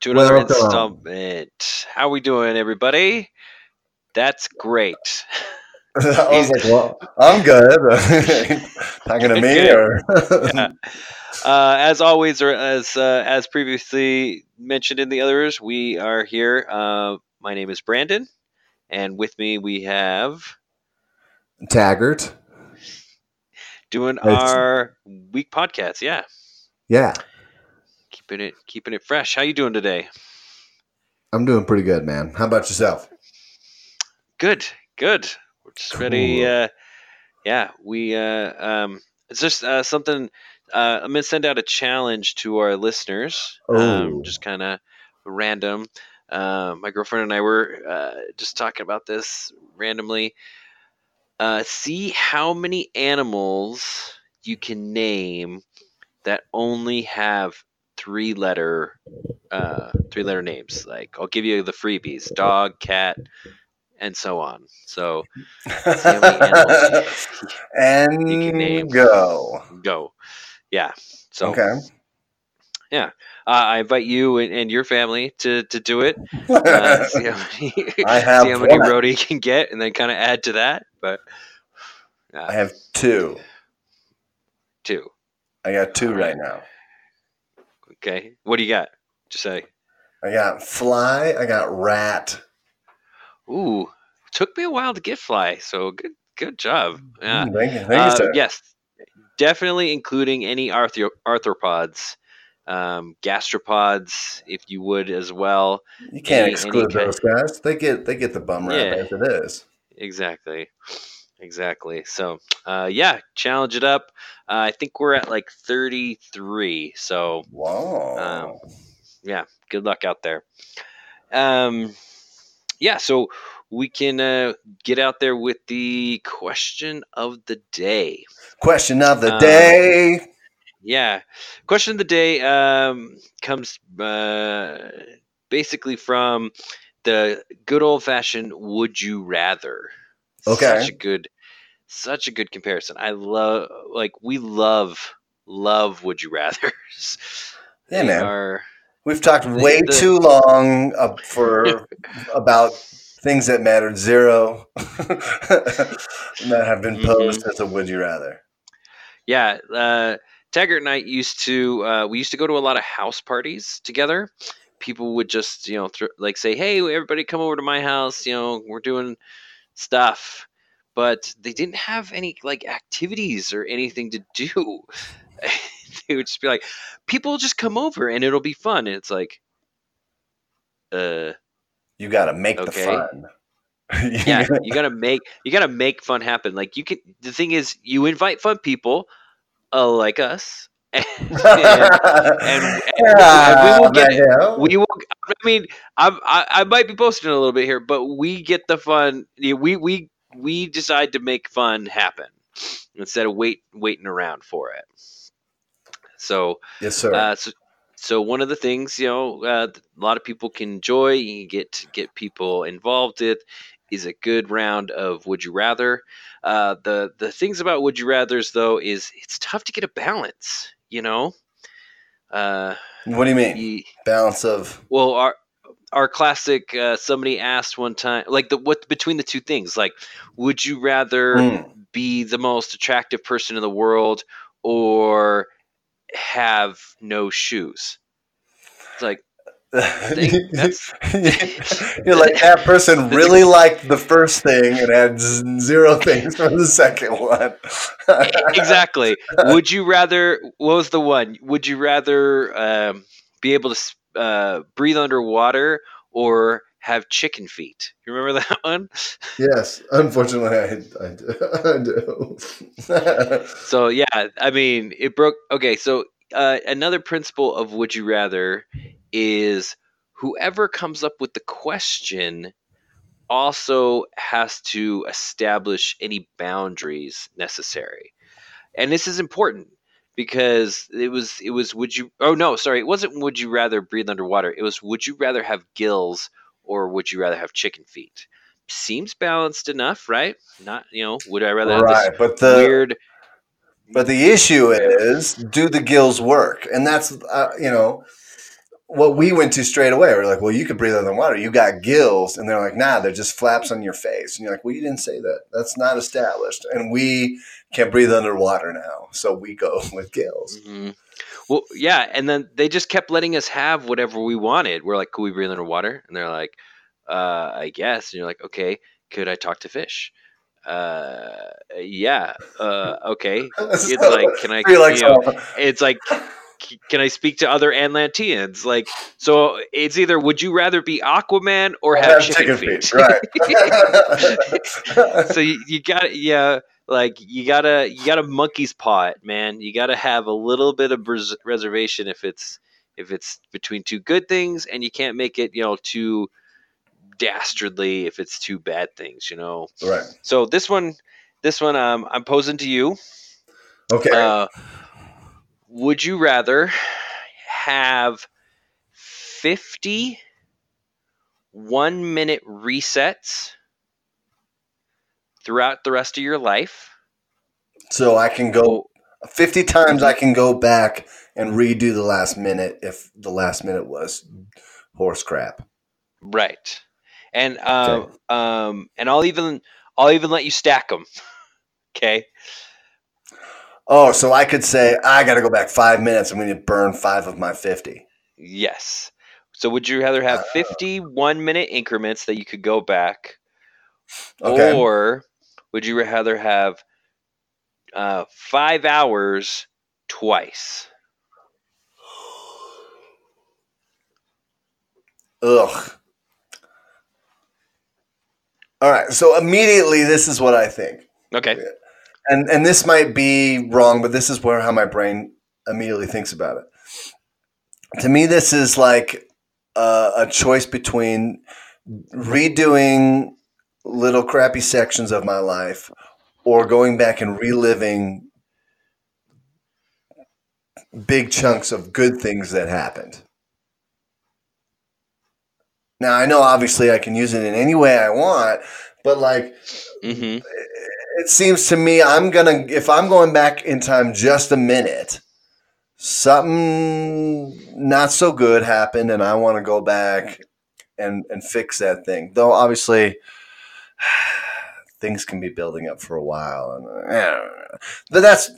to another Welcome. installment. How are we doing, everybody? That's great. I was like, well, I'm good. Talking to me, or Yeah. Uh, as always, or as uh, as previously mentioned in the others, we are here. Uh, my name is Brandon, and with me we have Taggart. doing It's- our week podcast. Yeah, Yeah, keeping it keeping it fresh. How you doing today? I'm doing pretty good, man. How about yourself? Good, good. We're just ready. Uh, yeah, we. Uh, um, it's just uh, something. Uh, I'm gonna send out a challenge to our listeners. Oh. Um, just kind of random. Uh, my girlfriend and I were uh, just talking about this randomly. Uh, see how many animals you can name that only have three letter uh, three letter names. Like I'll give you the freebies: dog, cat, and so on. So how many animals and you can name. go. go, yeah. So Okay. uh, I invite you and, and your family to to do it. Uh, see how many, I have see how many one. road you can get, and then kind of add to that. But uh, I have two. two. I got two right. now. Okay, what do you got? Just say. I got fly. I got rat. Ooh, took me a while to get fly, so good good job. Yeah. Mm, thank you. Thank Uh, you, yes, definitely including any arthro- arthropods, um, gastropods, if you would as well. You can't any- exclude any those guys. They get they get the bum rap Yeah. as it is. Exactly, exactly. So, uh, yeah, challenge it up. Uh, I think we're at like thirty three. So, Wow. Um, yeah, good luck out there. Um, yeah, so we can uh, get out there with the question of the day. Question of the um, day. Yeah. Question of the day um, comes uh, basically from the good old fashioned would you rather. Okay. Such a good such a good comparison. I love like we love love would you rather. Yeah, man. are We've talked way the- too long uh, for about things that mattered zero that have been Mhm. posed as a would you rather. Yeah, uh, Taggart and I used to uh, we used to go to a lot of house parties together. People would just you know thr like say, "Hey, everybody, come over to my house. You know, we're doing stuff," but they didn't have any like activities or anything to do. they would just be like, "People just come over and it'll be fun," and it's like, uh, You got to make Okay. the fun. yeah you gotta make you gotta make fun happen like you can the thing is you invite fun people uh, like us and, and, and we will get we will i mean I'm, I, I might be posting a little bit here but we get the fun we we we decide to make fun happen instead of wait waiting around for it so yes, sir. uh, so, so one of the things you know uh, a lot of people can enjoy, you can get get people involved with, is a good round of Would You Rather. Uh, the the things about Would You Rather's though is it's tough to get a balance. You know, uh, what do you mean? Balance of well our our classic uh, somebody asked one time like the what between the two things like would you rather Mm. be the most attractive person in the world or have no shoes it's like That's- You're like that person really liked the first thing and had zero things for the second one. exactly would you rather what was the one would you rather um, be able to uh, breathe underwater or have chicken feet you remember that one Yes, unfortunately, I, I do. I do. so yeah i mean it broke okay so uh, another principle of would you rather is whoever comes up with the question also has to establish any boundaries necessary. And this is important because it was it was would you oh no sorry it wasn't would you rather breathe underwater. It was would you rather have gills or would you rather have chicken feet? Seems balanced enough right? Not you know would i rather have this right, but the weird but the issue is, do the gills work? And that's uh, you know, what we went to straight away. We're like, well, you could breathe underwater. You got gills. And they're like, nah, they're just flaps on your face. And you're like, well, you didn't say that. That's not established. And we can't breathe underwater now. So we go with gills. Mhm. Well, yeah, and then they just kept letting us have whatever we wanted. We're like, "Could we breathe underwater?" And they're like, uh, "I guess." And you're like, "Okay, could I talk to fish?" Uh, yeah. Uh, okay. It's like, can I? You're like, you know, "Oh, it's like, can I speak to other Atlanteans? Like, so it's either would you rather be Aquaman or have, chicken, feet? Right. so you, you got yeah like you gotta you gotta monkey's paw it man you gotta have a little bit of res- reservation if it's if it's between two good things and you can't make it you know too dastardly if it's two bad things you know right. so this one this one um, i'm posing to you Okay. uh, would you rather have 50 one minute resets throughout the rest of your life? so I can go 50 times I can go back and redo the last minute if the last minute was horse crap. Right. And um, um, and I'll even I'll even let you stack them. Okay. Oh, so I could say I got to go back five minutes. I'm going to burn five of my 50. Yes. So would you rather have Oh. 50 minute increments that you could go back, Okay. or would you rather have uh, five hours twice? Ugh. All right. So immediately, this is what I think. Okay. And and this might be wrong, but this is where how my brain immediately thinks about it. To me, this is like a, a choice between redoing little crappy sections of my life or going back and reliving big chunks of good things that happened. Now, I know obviously I can use it in any way I want, but like hmm it seems to me I'm gonna if I'm going back in time just a minute, something not so good happened, and I want to go back and and fix that thing. Though obviously, things can be building up for a while, and I but that's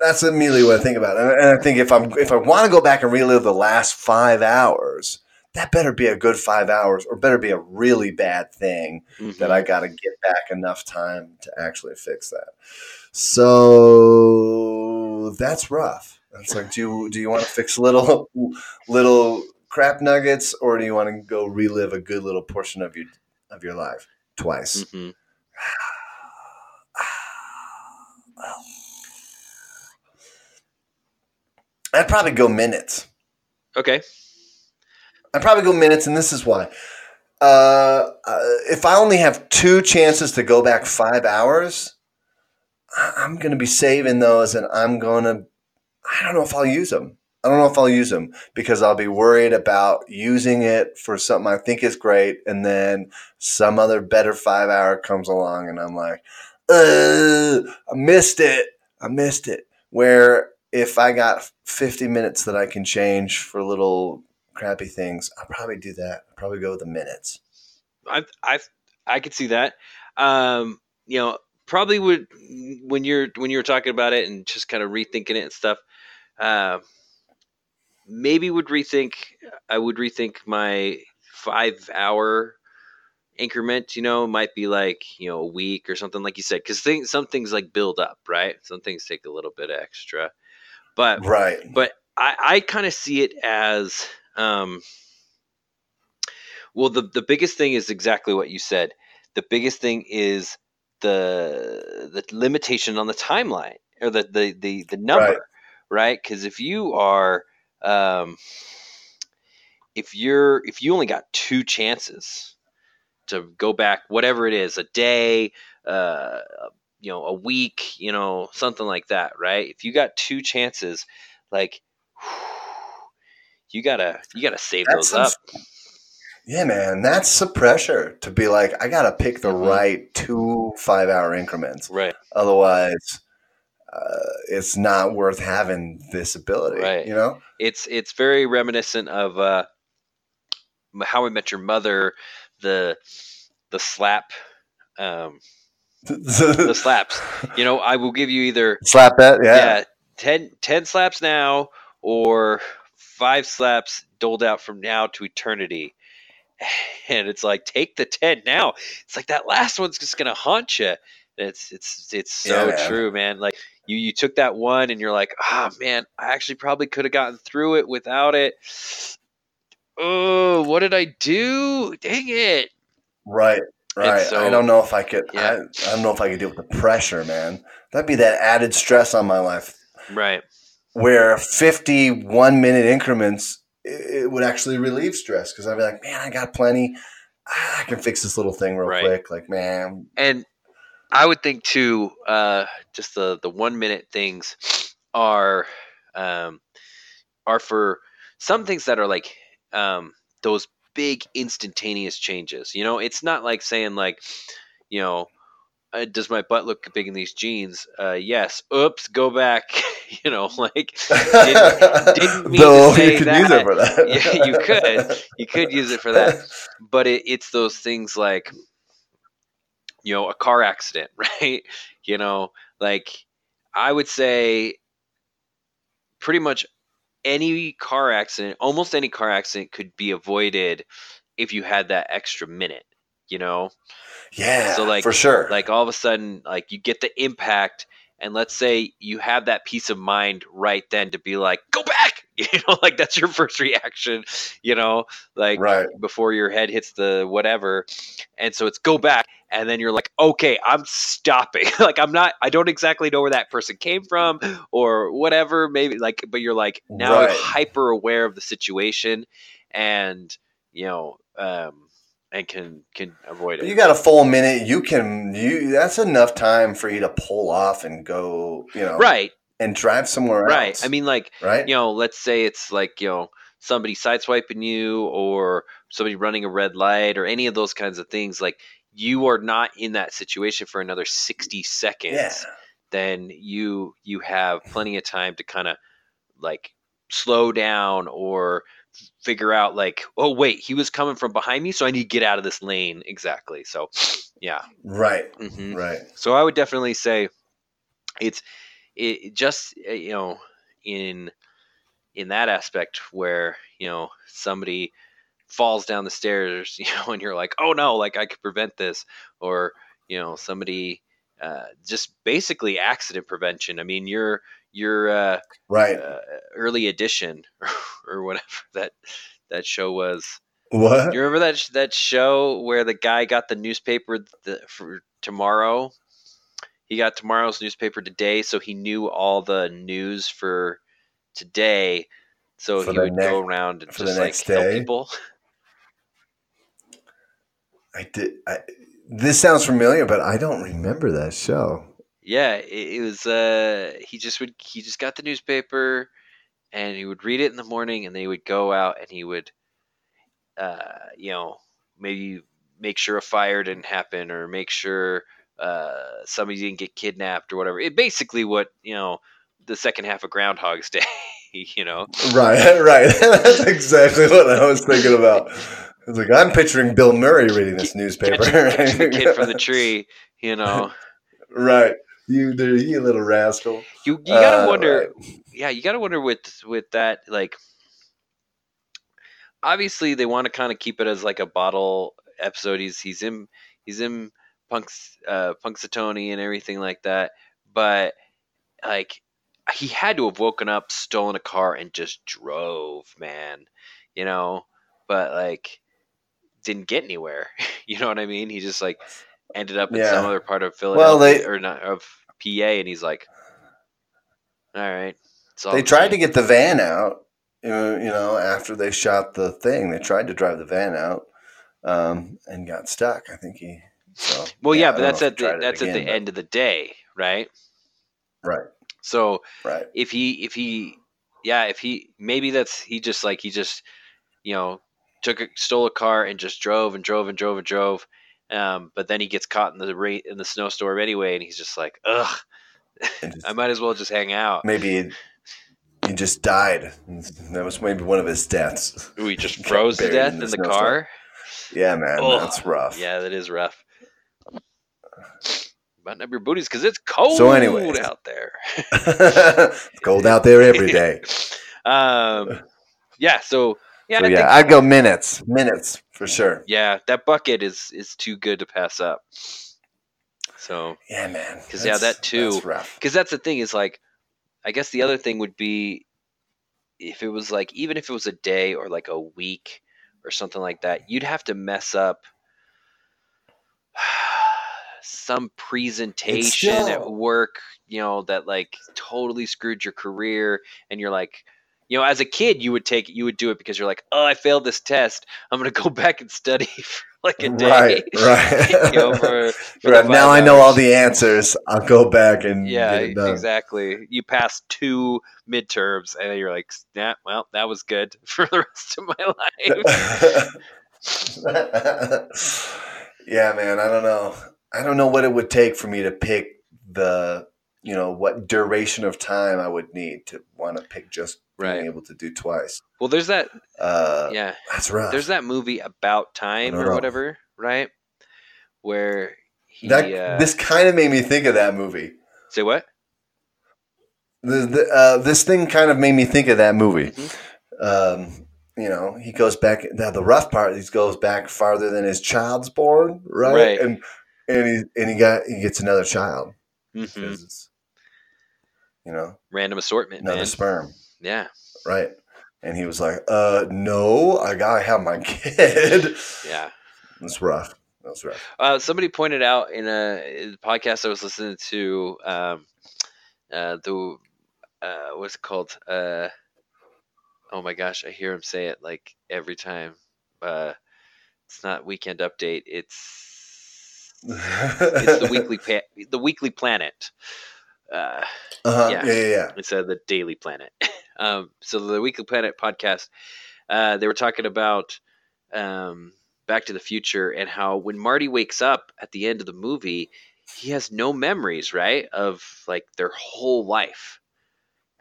that's immediately what I think about. and I think if I'm if I want to go back and relive the last five hours. That better be a good five hours, or better be a really bad thing that I got to get back enough time to actually fix that. So that's rough. It's like, do you, do you want to fix little little crap nuggets, or do you want to go relive a good little portion of your of your life twice? hmm I'd probably go minutes. Okay. I'd probably go minutes, and this is why. Uh, uh, if I only have two chances to go back five hours, I- I'm going to be saving those, and I'm going to. I don't know if I'll use them. I don't know if I'll use them because I'll be worried about using it for something I think is great, and then some other better five hour comes along, and I'm like, I missed it. I missed it. Where if I got 50 minutes that I can change for a little crappy things, I'll probably do that. I'll probably go with the minutes. I I I could see that. Um, you know, probably would when you're when you were talking about it and just kind of rethinking it and stuff. Uh, maybe would rethink. I would rethink my five hour increment. You know, might be like you know a week or something like you said, because things some things like build up, right? Some things take a little bit extra, but Right. but I, I kind of see it as um, well the, the biggest thing is exactly what you said. The biggest thing is the the limitation on the timeline or the the the, the number right. because if you are um, if you're if you only got two chances to go back whatever it is a day uh, you know a week you know something like that right? If you got two chances like you gotta you gotta save That's those up Yeah, man, that's the pressure to be like, I got to pick the Mhm. right two five hour increments. right Otherwise, uh, it's not worth having this ability. Right. You know, it's it's very reminiscent of uh, How I Met Your Mother, the the slap, um, the slaps. You know, I will give you either slap that. Yeah. yeah 10, 10 slaps now or five slaps doled out from now to eternity. And it's like take the ten now. It's like that last one's just gonna haunt you. It's it's it's so Yeah, true, man. Like you you took that one and you're like, ah man, I actually probably could have gotten through it without it. Oh, what did I do? Dang it! Right. Right. so- I don't know if I could. Yeah. I, I don't know if I could deal with the pressure, man. That'd be that added stress on my life. Right. Where fifty-one minute increments, it, would actually relieve stress because I'd be like, man, I got plenty. I can fix this little thing real Right. quick. Like, man, and I would think too, uh, just the the one minute things are um, are for some things that are like um, those big instantaneous changes. You know, it's not like saying like, you know, uh, does my butt look big in these jeans? Uh, yes. Oops. Go back. you know, like Didn't- didn't mean to say you could use it for that. Yeah, you could. You could use it for that. but it, it's those things like you know a car accident right you know like i would say pretty much any car accident almost any car accident could be avoided if you had that extra minute you know Yeah, So, like- for sure. like all of a sudden like you get the impact and let's say you have that peace of mind right then to be like go back you know like that's your first reaction you know like right. before your head hits the whatever and so it's go back and then you're like okay i'm stopping like i'm not i don't exactly know where that person came from or whatever maybe like but you're like now Right. hyper aware of the situation and you know um and can can avoid it You got a full minute. You can. You. That's enough time for you to pull off and go. You know. right And drive somewhere right else. i mean like Right. you know, let's say it's like, you know, somebody sideswiping you or somebody running a red light or any of those kinds of things, like you are not in that situation for another 60 seconds, Yeah. then you you have plenty of time to kind of like slow down or figure out like, oh wait, he was coming from behind me, so I need to get out of this lane. Exactly. So yeah. Right. hmm Right. so I would definitely say it's it just uh, you know in in that aspect where you know somebody falls down the stairs, you know, and you're like, oh no, like I could prevent this, or you know somebody uh, just basically accident prevention. I mean, your your uh, Right. uh, early edition or whatever that that show was. What? You remember that that show where the guy got the newspaper for tomorrow? He got tomorrow's newspaper today, so he knew all the news for today. So For he would next- go around and just like help people. I did. I, this sounds familiar, but I don't remember that show. Yeah, it, it was. Uh, he just would. He just got the newspaper, and he would read it in the morning, and they would go out, and he would, uh, you know, maybe make sure a fire didn't happen, or make sure uh, somebody didn't get kidnapped, or whatever. It basically what you know the second half of Groundhog's Day. You know, Right. Right. That's exactly what I was thinking about. I was like, I'm picturing Bill Murray reading this newspaper. catching, catching the kid from the tree. You know, right. You, you little rascal. you you gotta Uh, wonder. yeah, you got to wonder with with that like obviously they want to kind of keep it as like a bottle episode. He's he's in he's in Punk's uh Punxsutawney and everything like that, but like he had to have woken up, stolen a car, and just drove, man. You know, but like didn't get anywhere. you know what I mean? He just like ended up in Yeah. some other part of Philadelphia Well, they- or not of PA, and he's like, all right. It's all They the tried same." to get the van out. You know, after they shot the thing, they tried to drive the van out um, and got stuck. I think he. So, Well, yeah, I but that's at the that's at again, the end of the day, right? Right. So Right. if he if he yeah if he maybe that's he just like he just you know took a, stole a car and just drove and drove and drove and drove, um, but then he gets caught in the rain in the snowstorm anyway, and he's just like ugh, just- I might as well just hang out. maybe he, just died. That was maybe one of his deaths. He just froze to death in in the the car. Yeah, man, Oh, that's rough. Yeah, that is rough. Button up your booties because it's cold So anyways. out there. it's cold out there every day. um, yeah. So yeah, so I yeah, I'd go minutes, minutes for sure. yeah, that bucket is is too good to pass up. So Yeah, man, because yeah, that too- because that's the thing is like, I guess the other thing would be if it was like even if it was a day or like a week or something like that, you'd have to mess up some presentation at work, you know, that like totally screwed your career and you're like you know, as a kid, you would take you would do it because you're like, oh, I failed this test. I'm gonna go back and study for like a day. Right, right. you know, for, for Right, now five I know all the answers. I'll go back and Yeah, get it done. exactly. You passed two midterms, and you're like, "Yeah, well, that was good for the rest of my life." yeah, man. I don't know. I don't know what it would take for me to pick the, you know, what duration of time I would need to want to pick just being Right. able to do twice. well, there's that. Uh, Yeah, That's rough. there's that movie about time or know. whatever, right? Where he That uh, this kind of made me think of that movie. say what? The, the, uh, this thing kind of made me think of that movie. Mhm. Um, you know, he goes back. Now the rough part, he goes back farther than his child's born, right? Right. And and he and he got he gets another child hmm it's, you know Random assortment, another man. sperm, Yeah, right? And he was like, "Uh, no, I gotta have my kid." yeah. That's rough. That's rough. Uh, somebody pointed out in a, in a podcast I was listening to, um, uh, the uh, what's it called? Uh, oh my gosh, I hear him say it like every time. Uh, it's not Weekend Update. It's it's the weekly pa- the Weekly Planet. Uh, Uh-huh. Yeah. Yeah, yeah, yeah. instead of the Daily Planet. um, so the Weekly Planet podcast, uh, they were talking about um, Back to the Future and how when Marty wakes up at the end of the movie, he has no memories, right, of like their whole life.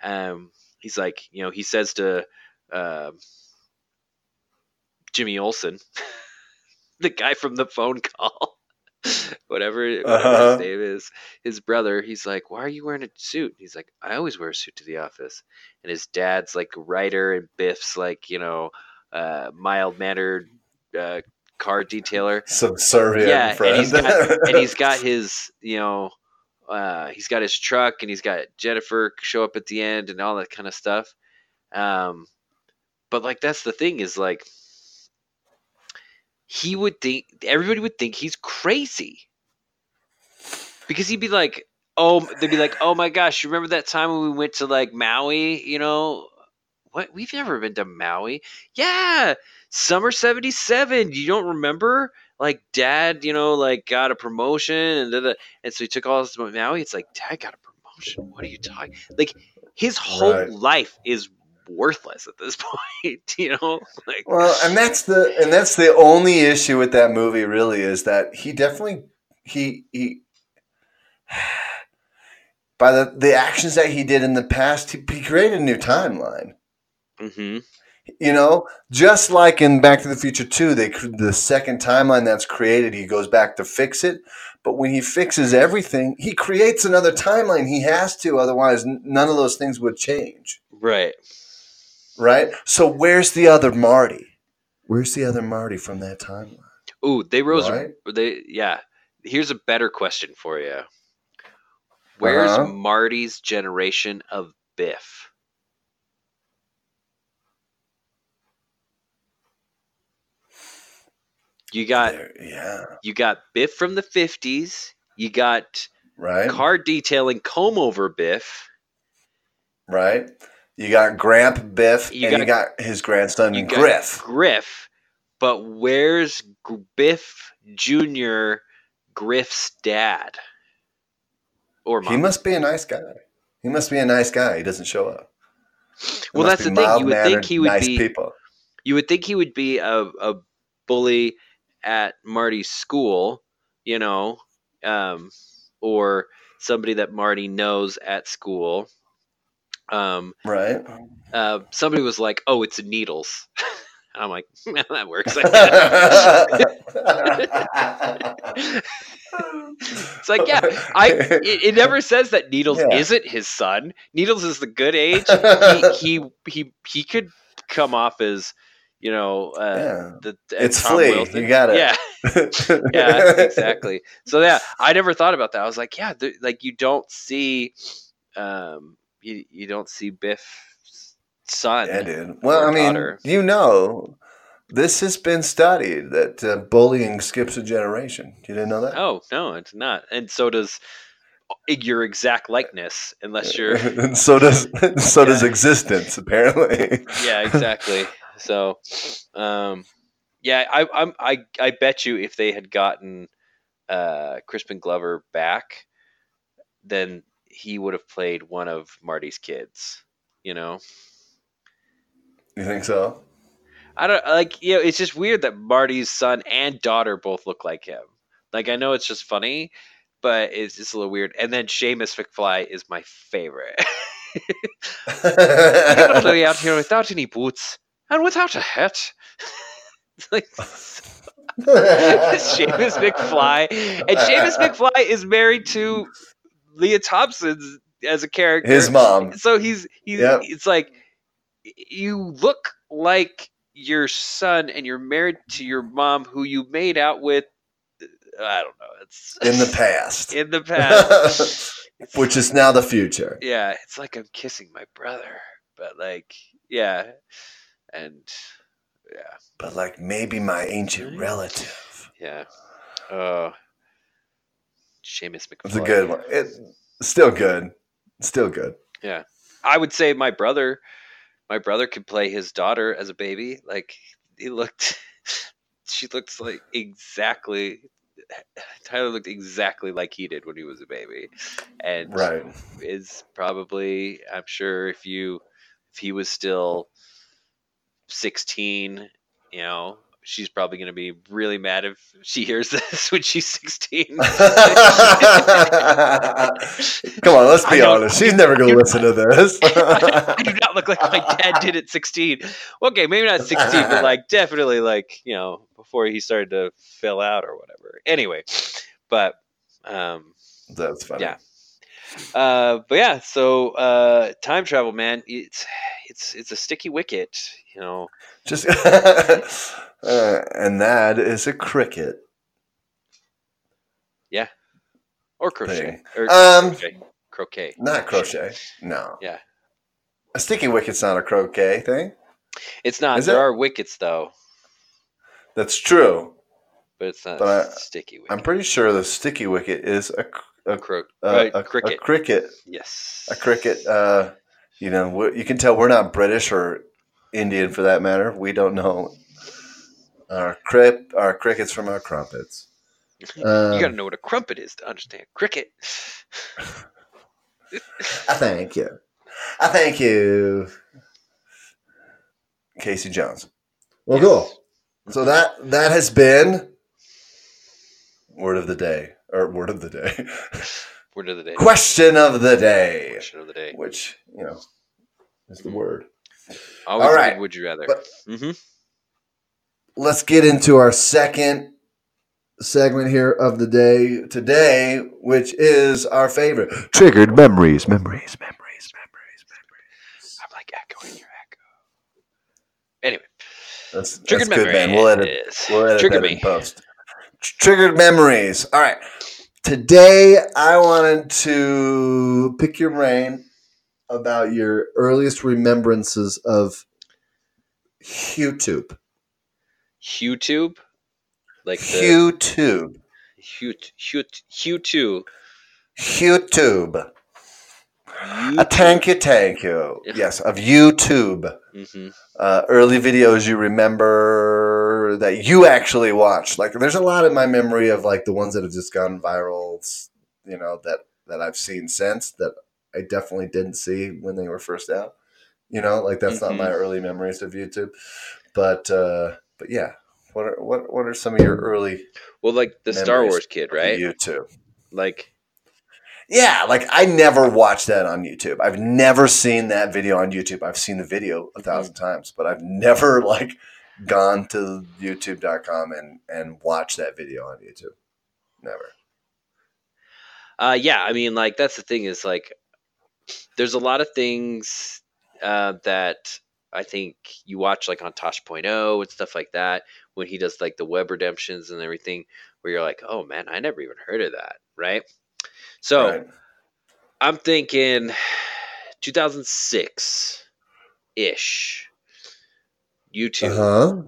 Um, he's like, you know, he says to uh, Jimmy Olsen, the guy from the phone call. Whatever, whatever Uh-huh. his name is, his brother, he's like, Why are you wearing a suit? He's like, I always wear a suit to the office. And his dad's like a writer, and Biff's like, you know, uh, mild mannered uh, car detailer. Subservient Yeah, and he's got- And he's got his, you know, uh, he's got his truck, and he's got Jennifer show up at the end, and all that kind of stuff. Um, but like, that's the thing is like, he would think everybody would think he's crazy because he'd be like, oh, they'd be like, oh my gosh, you remember that time when we went to like Maui? You know, what? We've never been to Maui. Yeah, summer '77. You don't remember? Like, Dad, you know, like got a promotion, and da, da, and so he took all this to Maui. It's like, Dad got a promotion. What are you talking? Like, his whole Right. life is worthless at this point. You know, like, Well, and that's the and that's the only issue with that movie really is that he definitely he he by the the actions that he did in the past, he, he created a new timeline. hmm You know, just like in Back to the Future 2, they cr- the second timeline that's created, he goes back to fix it. But when he fixes everything, he creates another timeline. He has to, otherwise, none of those things would change. right. Right? So, where's the other Marty? Where's the other Marty from that timeline? Ooh, they rose. Right? They yeah. Here's a better question for you. Where's Uh-huh. Marty's generation of Biff? You got There- yeah. you got Biff from the fifties. You got Right? car detailing comb over Biff. right? You got Gramp Biff, You and you got his grandson You got Griff. Griff. But where's Biff Junior? Griff's dad. Or mom. He must be a nice guy. He must be a nice guy. He doesn't show up. They well, that's the thing. You would think he would nice be. people. you would think he would be a, a bully at Marty's school, you know, um, or somebody that Marty knows at school. Um, Right. uh, somebody was like, "Oh, it's needles." I'm like, "That works." it's like, yeah, I. It, it never says that Needles Yeah. isn't his son. Needles is the good age. He he he, he could come off as, you know, uh, yeah. the, It's Tom Flea. Wilson. You got it. Yeah, yeah, exactly. So yeah, I never thought about that. I was like, yeah, like you don't see, um, you you don't see Biff's son. Yeah, dude. Well, I mean, daughter. you know, this has been studied that uh, bullying skips a generation. You didn't know that? Oh no, it's not. And so does your exact likeness, unless you're. and so does so does existence apparently. yeah, exactly. So, um, yeah, I, I'm, I, I bet you if they had gotten uh, Crispin Glover back, then he would have played one of Marty's kids. You know, You think so? I don't like. You know, it's just weird that Marty's son and daughter both look like him. Like, I know it's just funny, but it's just a little weird. And then Seamus McFly is my favorite. You're out here without any boots and without a hat. It's like Seamus McFly, and Seamus McFly is married to Lea Thompson as a character. His mom. So he's he's Yep. it's like you look like your son, and you're married to your mom, who you made out with. I don't know. It's In the past. in the past. Which is now the future. yeah, it's like I'm kissing my brother, but like, yeah, and yeah, But like maybe my ancient relative. yeah. Uh, Seamus McFly. It's a good one. It still good. Still good. Yeah. I would say my brother, my brother could play his daughter as a baby. Like he looked, she looks like exactly. Tyler looked exactly like he did when he was a baby, and Right. is probably I'm sure if you if he was still 16, you know, she's probably going to be really mad if she hears this when she's 16. Come on, let's be honest. She's never going to listen to this. I do not look like my dad did at 16. Okay, maybe not 16, but like definitely like, you know, before he started to fill out or whatever. Anyway, but um That's funny. Yeah. uh but yeah, so uh time travel man, it's it's it's a sticky wicket, you know. Just uh, and that is a cricket. Yeah. Or crochet. Or Um, croquet. Croquet. Not crochet. No. Yeah. A sticky wicket's not a croquet thing. It's not. Is there it? are wickets though, That's true. but it's not But I- sticky wicket. I'm pretty sure the sticky wicket is a, a, Cro- a, uh, a- a cricket. cricket. yes. A cricket. Uh, you know, you can tell we're not British or Indian for that matter. We don't know our crip, our crickets from our crumpets. Um, you got to know what a crumpet is to understand cricket. I thank you. I thank you, Casey Jones. Well, cool. So that that has been word of the day or word of the day, Word of the day. question of the day, Question of the day. which you know is the word. Always All right. would you rather? But- hmm Let's get into our second segment here of the day today, which is our favorite triggered memories, memories, memories, memories, memories. I'm like echoing your echo. Anyway, That's, triggered that's good, man. We'll edit is- We'll edit Trigger that in me. post. Triggered memories. All right. Today, I wanted to pick your brain about your earliest remembrances of YouTube. YouTube, like the YouTube. Hugh, Hugh. YouTube. A thank you, thank you. Yes, of YouTube. hmm Uh, early videos you remember that you actually watched. Like, there's a lot in my memory of like the ones that have just gone viral. You know that that I've seen since that I definitely didn't see when they were first out. You know, like that's not Mhm. my early memories of YouTube. But uh, but yeah, what are what what are some of your early Well, like the Star Wars kid, right? YouTube? Like Yeah, like I never watched that on YouTube. I've never seen that video on YouTube. I've seen the video a thousand times, but I've never like gone to youtube.com and and watched that video on YouTube. Never. Uh, yeah, I mean, like that's the thing is like, there's a lot of things uh, that I think you watch like on Tosh.0 and stuff like that when he does like the web redemptions and everything, where you're like, oh man, I never even heard of that, right? So Right. I'm thinking 2006 ish. YouTube. Uh-huh.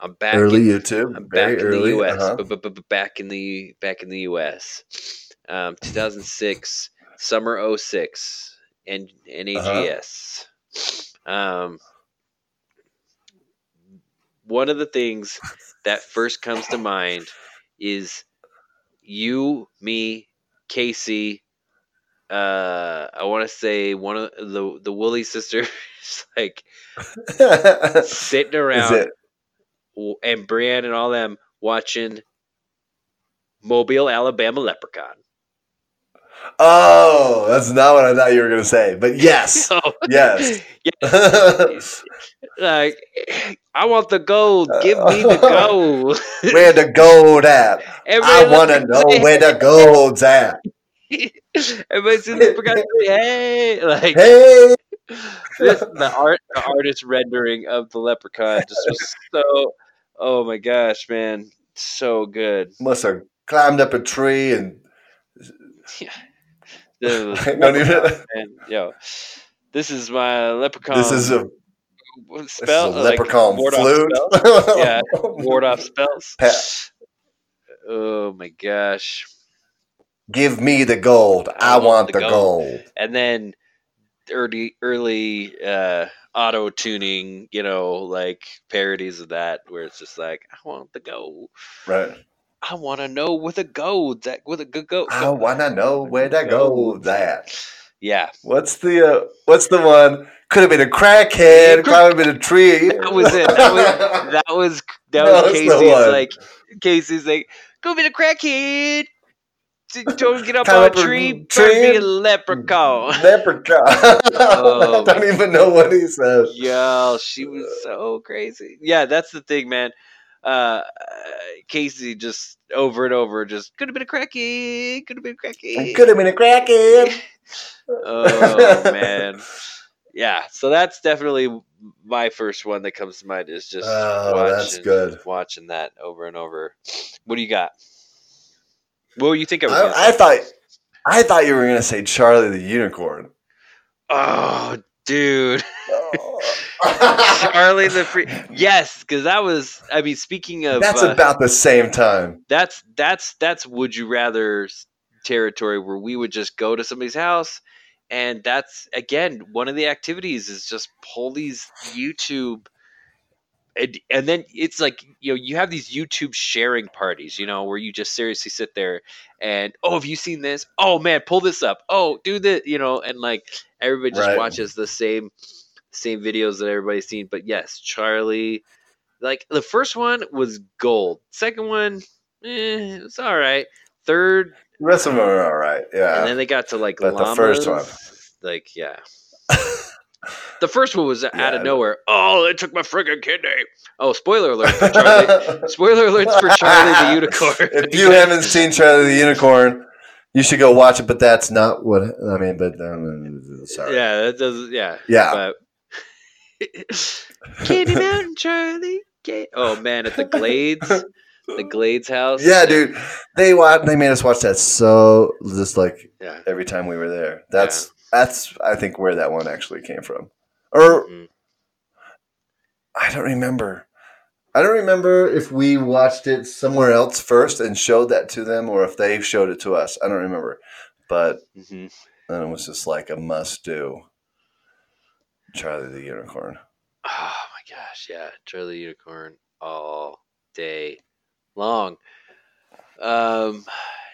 I'm back Early in, YouTube. I'm back in early. the US. uh-huh. but, but, but back in the back in the US. Um, 2006 summer 06 and NAGS. Um, one of the things that first comes to mind is you, me, Casey. Uh, I want to say one of the the Wooly sisters, like sitting around it? and Brian and all them watching Mobile, Alabama Leprechaun. Oh, that's not what I thought you were going to say. But yes. Yes. yes. like, I want the gold. Give me the gold. where the gold at? I want to know where the gold's at. Everybody see the leprechaun. say, Hey, like Hey. this, the art, the artist rendering of the leprechaun just was so. Oh my gosh, man, so good. Must have climbed up a tree and I don't even- yo, this is my leprechaun. this is a, spell is a like, leprechaun ward off flute. spells? Yeah, ward off spells. Pa- Oh my gosh! Give me the gold. I, want, the gold. And then early, early uh, auto tuning, you know, like parodies of that, where it's just like, I want the gold. Right. I want to know where the gold that with a good gold. I want to know where the gold's that. Yeah, What's the uh, What's the one? Could have been a crackhead. Could have been a tree. that was it. That was that was that was the Casey's like Casey's like go be the crackhead. Don't get up on a tree, tree be a leprechaun. Leprechaun. Oh, I don't even know what he says. Yo, she was so crazy. Yeah, that's the thing, man. Uh, Casey just over and over, just could have been a cracky, could have been a crackhead. Could have been a cracky. oh man, yeah. So that's definitely my first one that comes to mind is just Oh, watching, that's good. watching that over and over. What do you got? What do you think I? I, I thought I thought you were going to say Charlie the Unicorn. oh, dude. Charlie the free yes, because that was. I mean, speaking of That's uh, about the same time. that's that's that's would you rather territory where we would just go to somebody's house and that's again one of the activities is just pull these youtube and, and then it's like you know you have these youtube sharing parties you know where you just seriously sit there and oh have you seen this oh man pull this up oh do this you know and like everybody just Right. watches the same same videos that everybody's seen but yes charlie like the first one was gold second one eh, it's all right third The rest of them are all right. Yeah. And then they got to like But the first one. like yeah. the first one was out Yeah. of nowhere. Oh, they took my friggin' kidney. Oh, spoiler alert for Charlie. spoiler alerts for Charlie the Unicorn. if you haven't seen Charlie the Unicorn, you should go watch it. But that's not what I mean. But um, sorry. yeah, that does. Yeah, Yeah. But Candy Mountain, Charlie. Ca- Oh man, at the Glades, the Glades house. Yeah, dude. They watch. They made us watch that so just like Yeah. every time we were there. That's that's I think where that one actually came from. Or Mhm. I don't remember. I don't remember if we watched it somewhere else first and showed that to them, or if they showed it to us. I don't remember. But Mhm. then it was just like a must do. Charlie the Unicorn. Oh my gosh, yeah, Charlie the Unicorn all day long. Um,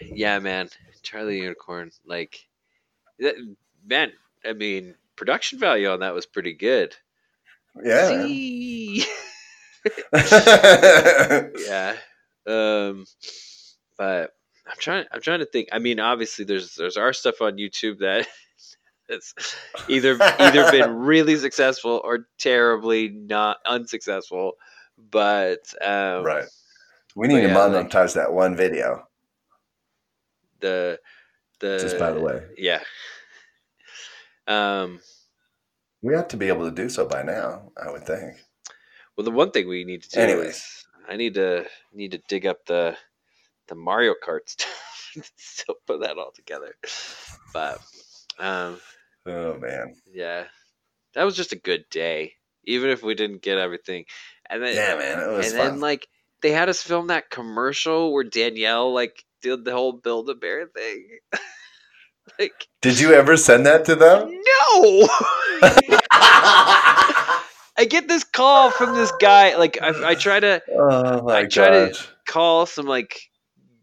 yeah, man, Charlie the Unicorn, like, that, man, I mean, production value on that was pretty good. Yeah. Yeah. Um, but I'm trying. I'm trying to think. I mean, obviously, there's there's our stuff on YouTube that it's either either been really successful or terribly not unsuccessful. But um, right, we need to yeah, monetize like, that one video. The the just by the way, yeah. Um, we ought to be able to do so by now. I would think. Well, the one thing we need to do Anyways. is I need to need to dig up the the Mario Kart stuff. Still put that all together. But um, oh man, yeah, that was just a good day. Even if we didn't get everything, and then yeah, man, it was and fun. then like they had us film that commercial where Danielle like did the whole Build a Bear thing. like, did you ever send that to them? no. I get this call from this guy. Like I, I try to Oh I try to- call some like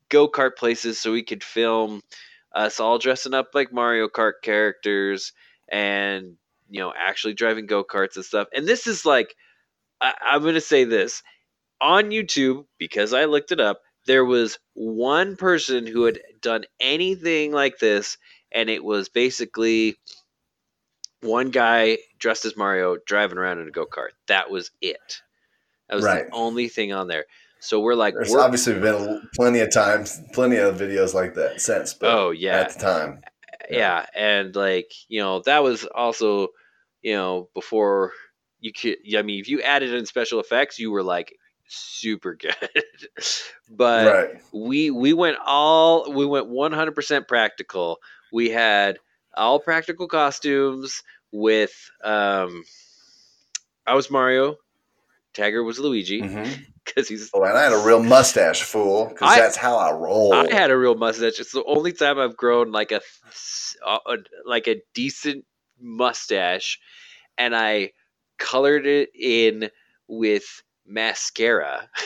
go kart places so we could film us all dressing up like Mario Kart characters and you know actually driving go karts and stuff. And this is like I, I'm gonna say this on YouTube because I looked it up. There was one person who had done anything like this, and it was basically one guy dressed as Mario driving around in a go kart. That was it. That was Right. the only thing on there. So we're like, There's we're- obviously been plenty of times, plenty of videos like that since. But oh yeah, at the time, yeah. and like you know that was also you know before you could. I mean, if you added in special effects, you were like super good. but right? we we went all we went 100% practical. We had all practical costumes with um I was Mario, Tagger was Luigi because he's Oh, and I had a real mustache, fool, because that's how I roll. I had a real mustache. It's the only time I've grown like a like a decent mustache, and I colored it in with mascara.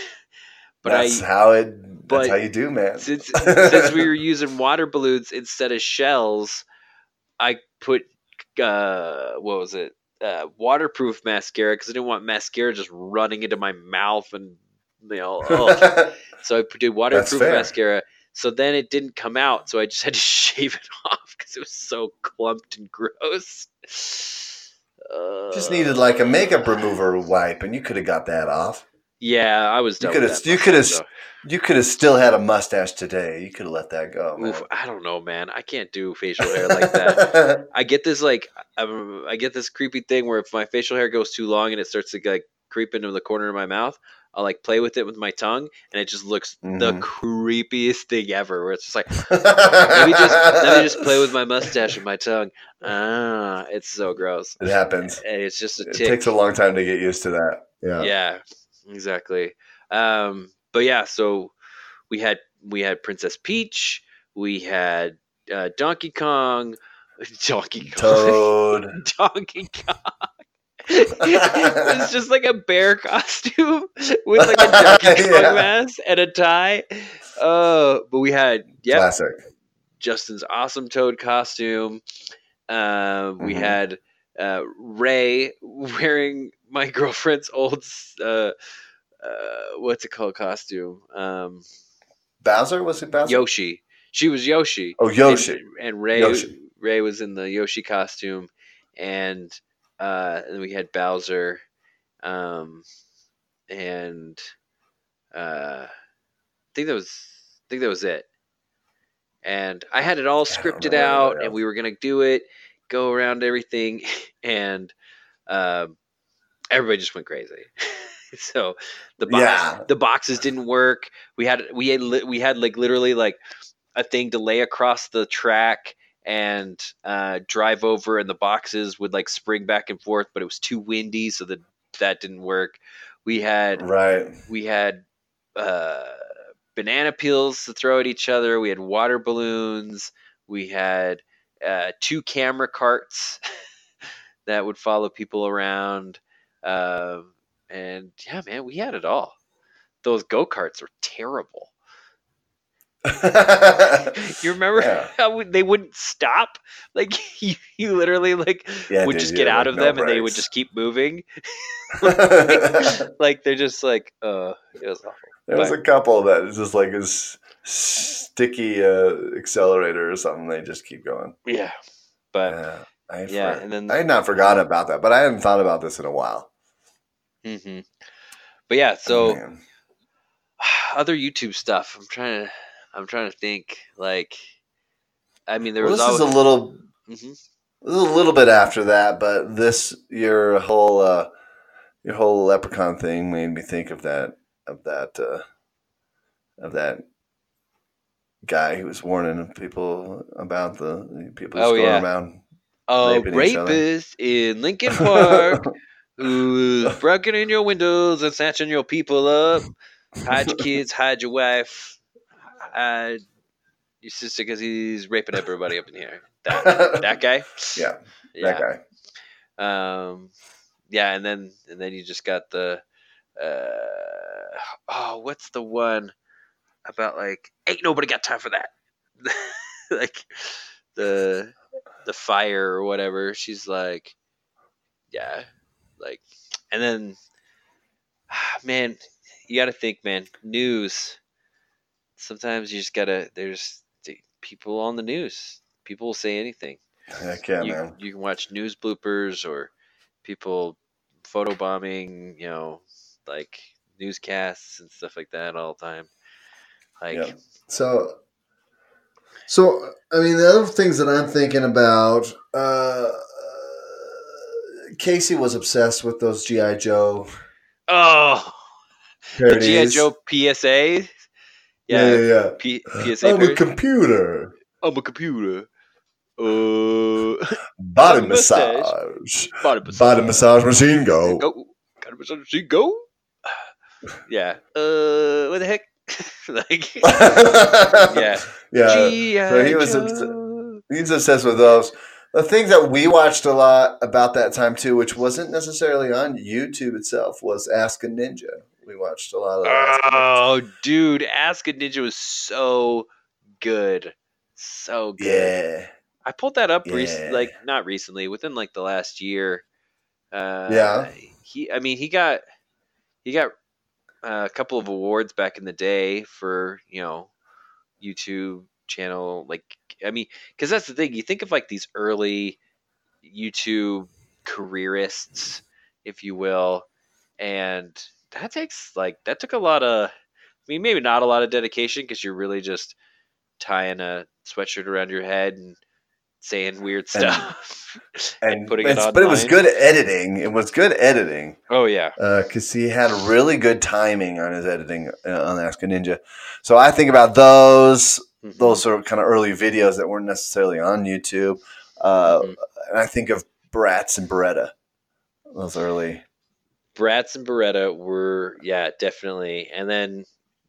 But that's I how it. but That's how you do, man. since since we were using water balloons instead of shells, I put uh what was it? Uh, waterproof mascara because I didn't want mascara just running into my mouth and you know. ugh. So I did waterproof mascara. So then it didn't come out, so I just had to shave it off because it was so clumped and gross. Uh, Just needed like a makeup remover wipe, and you could have got that off. Yeah, I was You coulda- you coulda You could have still had a mustache today. You could have let that go. Man. Oof, I don't know, man. I can't do facial hair like that. I get this like um, I get this creepy thing where if my facial hair goes too long and it starts to like creep into the corner of my mouth, I'll like play with it with my tongue, and it just looks the Mhm. creepiest thing ever. Where it's just like let me just let me just play with my mustache and my tongue. Ah, it's so gross. It happens. And it's just a It takes a long time to get used to that. Yeah. yeah, exactly. Um, but yeah, so we had we had Princess Peach, we had uh, Donkey Kong, Donkey Kong, Toad. Donkey Kong. it's just like a bear costume with like a Donkey Kong Yeah. mask and a tie. Uh, but we had yeah, Classic. Justin's awesome Toad costume. Uh, we Mhm. had uh, Ray wearing my girlfriend's old uh, uh, what's it called costume? Um, Bowser was it Bowser? Yoshi. She was Yoshi. Oh, Yoshi. And, and Ray Yoshi. Ray was in the Yoshi costume, and uh, and we had Bowser, um, and uh, I think that was I think that was it. And I had it all scripted out, and we were gonna do it, go around everything, and um, everybody just went crazy. so the box, Yeah. the boxes didn't work. We had we had we had like literally like a thing to lay across the track and uh, drive over, and the boxes would like spring back and forth, but it was too windy, so that that didn't work. We had Right. we had uh, banana peels to throw at each other. We had water balloons. We had uh, two camera carts that would follow people around. Um, and yeah, man, we had it all. Those go karts are terrible. You remember Yeah. how they wouldn't stop? Like you, you literally like Yeah, would dude, just get had, out like, of no them and they would just keep moving. like they're just like, uh, it was awful. There was But- a couple that was just like is sticky uh, accelerator or something. They just keep going. Yeah, but Yeah, I yeah, for- and then I had not forgotten about that, but I hadn't thought about this in a while. Hmm but yeah, so Man. other YouTube stuff. I'm trying to I'm trying to think. Like, I mean, there Well, was this always is a little Mhm. a little bit after that, but this your whole uh, your whole leprechaun thing made me think of that of that uh, of that guy who was warning people about the, people Oh, yeah. around. a raping each other. rapist in Lincoln Park who's breaking in your windows and snatching your people up. Hide your kids, hide your wife, hide your sister because he's raping everybody up in here. That that guy. Yeah, yeah. that guy. Um, yeah, and then and then you just got the uh, oh, what's the one about like ain't nobody got time for that, like the the fire or whatever. She's like, yeah, like, and then man, you got to think, man, news. Sometimes you just gotta. There's people on the news. People will say anything Heck yeah, you, man. you can watch news bloopers or people photobombing, you know, like newscasts and stuff like that all the time. Like, Yeah. So, so I mean, the other things that I'm thinking about, uh, Casey was obsessed with those GI Joe oh, the GI. Joe PSA. yeah, Yeah, yeah, yeah. P- PSA. I'm a computer. I'm a computer. Uh, Body a massage. body massage. Body massage machine go. Go. Got a massage machine. Go. Yeah. Uh, what the heck? like, yeah. yeah. G.I. so he was Joe. He's obsessed with those. The thing that we watched a lot about that time too, which wasn't necessarily on YouTube itself, was Ask a Ninja. We watched a lot of that. Oh, dude, Ask a Ninja was so good, so good. Yeah. I pulled that up Yeah. recently, like not recently, within like the last year. Uh, Yeah. He, I mean, he got he got uh, a couple of awards back in the day for you know YouTube channel. Like, I mean, because that's the thing. You think of like these early YouTube careerists, if you will, and that takes like that took a lot of. I mean, maybe not a lot of dedication because you're really just tying a sweatshirt around your head and saying weird And- stuff And, putting it on. but it was good editing. It was good editing oh yeah, because he had really good timing on his editing uh, on Ask a Ninja. So I think about those. Mhm. Those are kind of early videos that weren't necessarily on YouTube. Uh, Mhm. And I think of Barats and Bereta. Those early. Barats and Bereta were yeah definitely, and then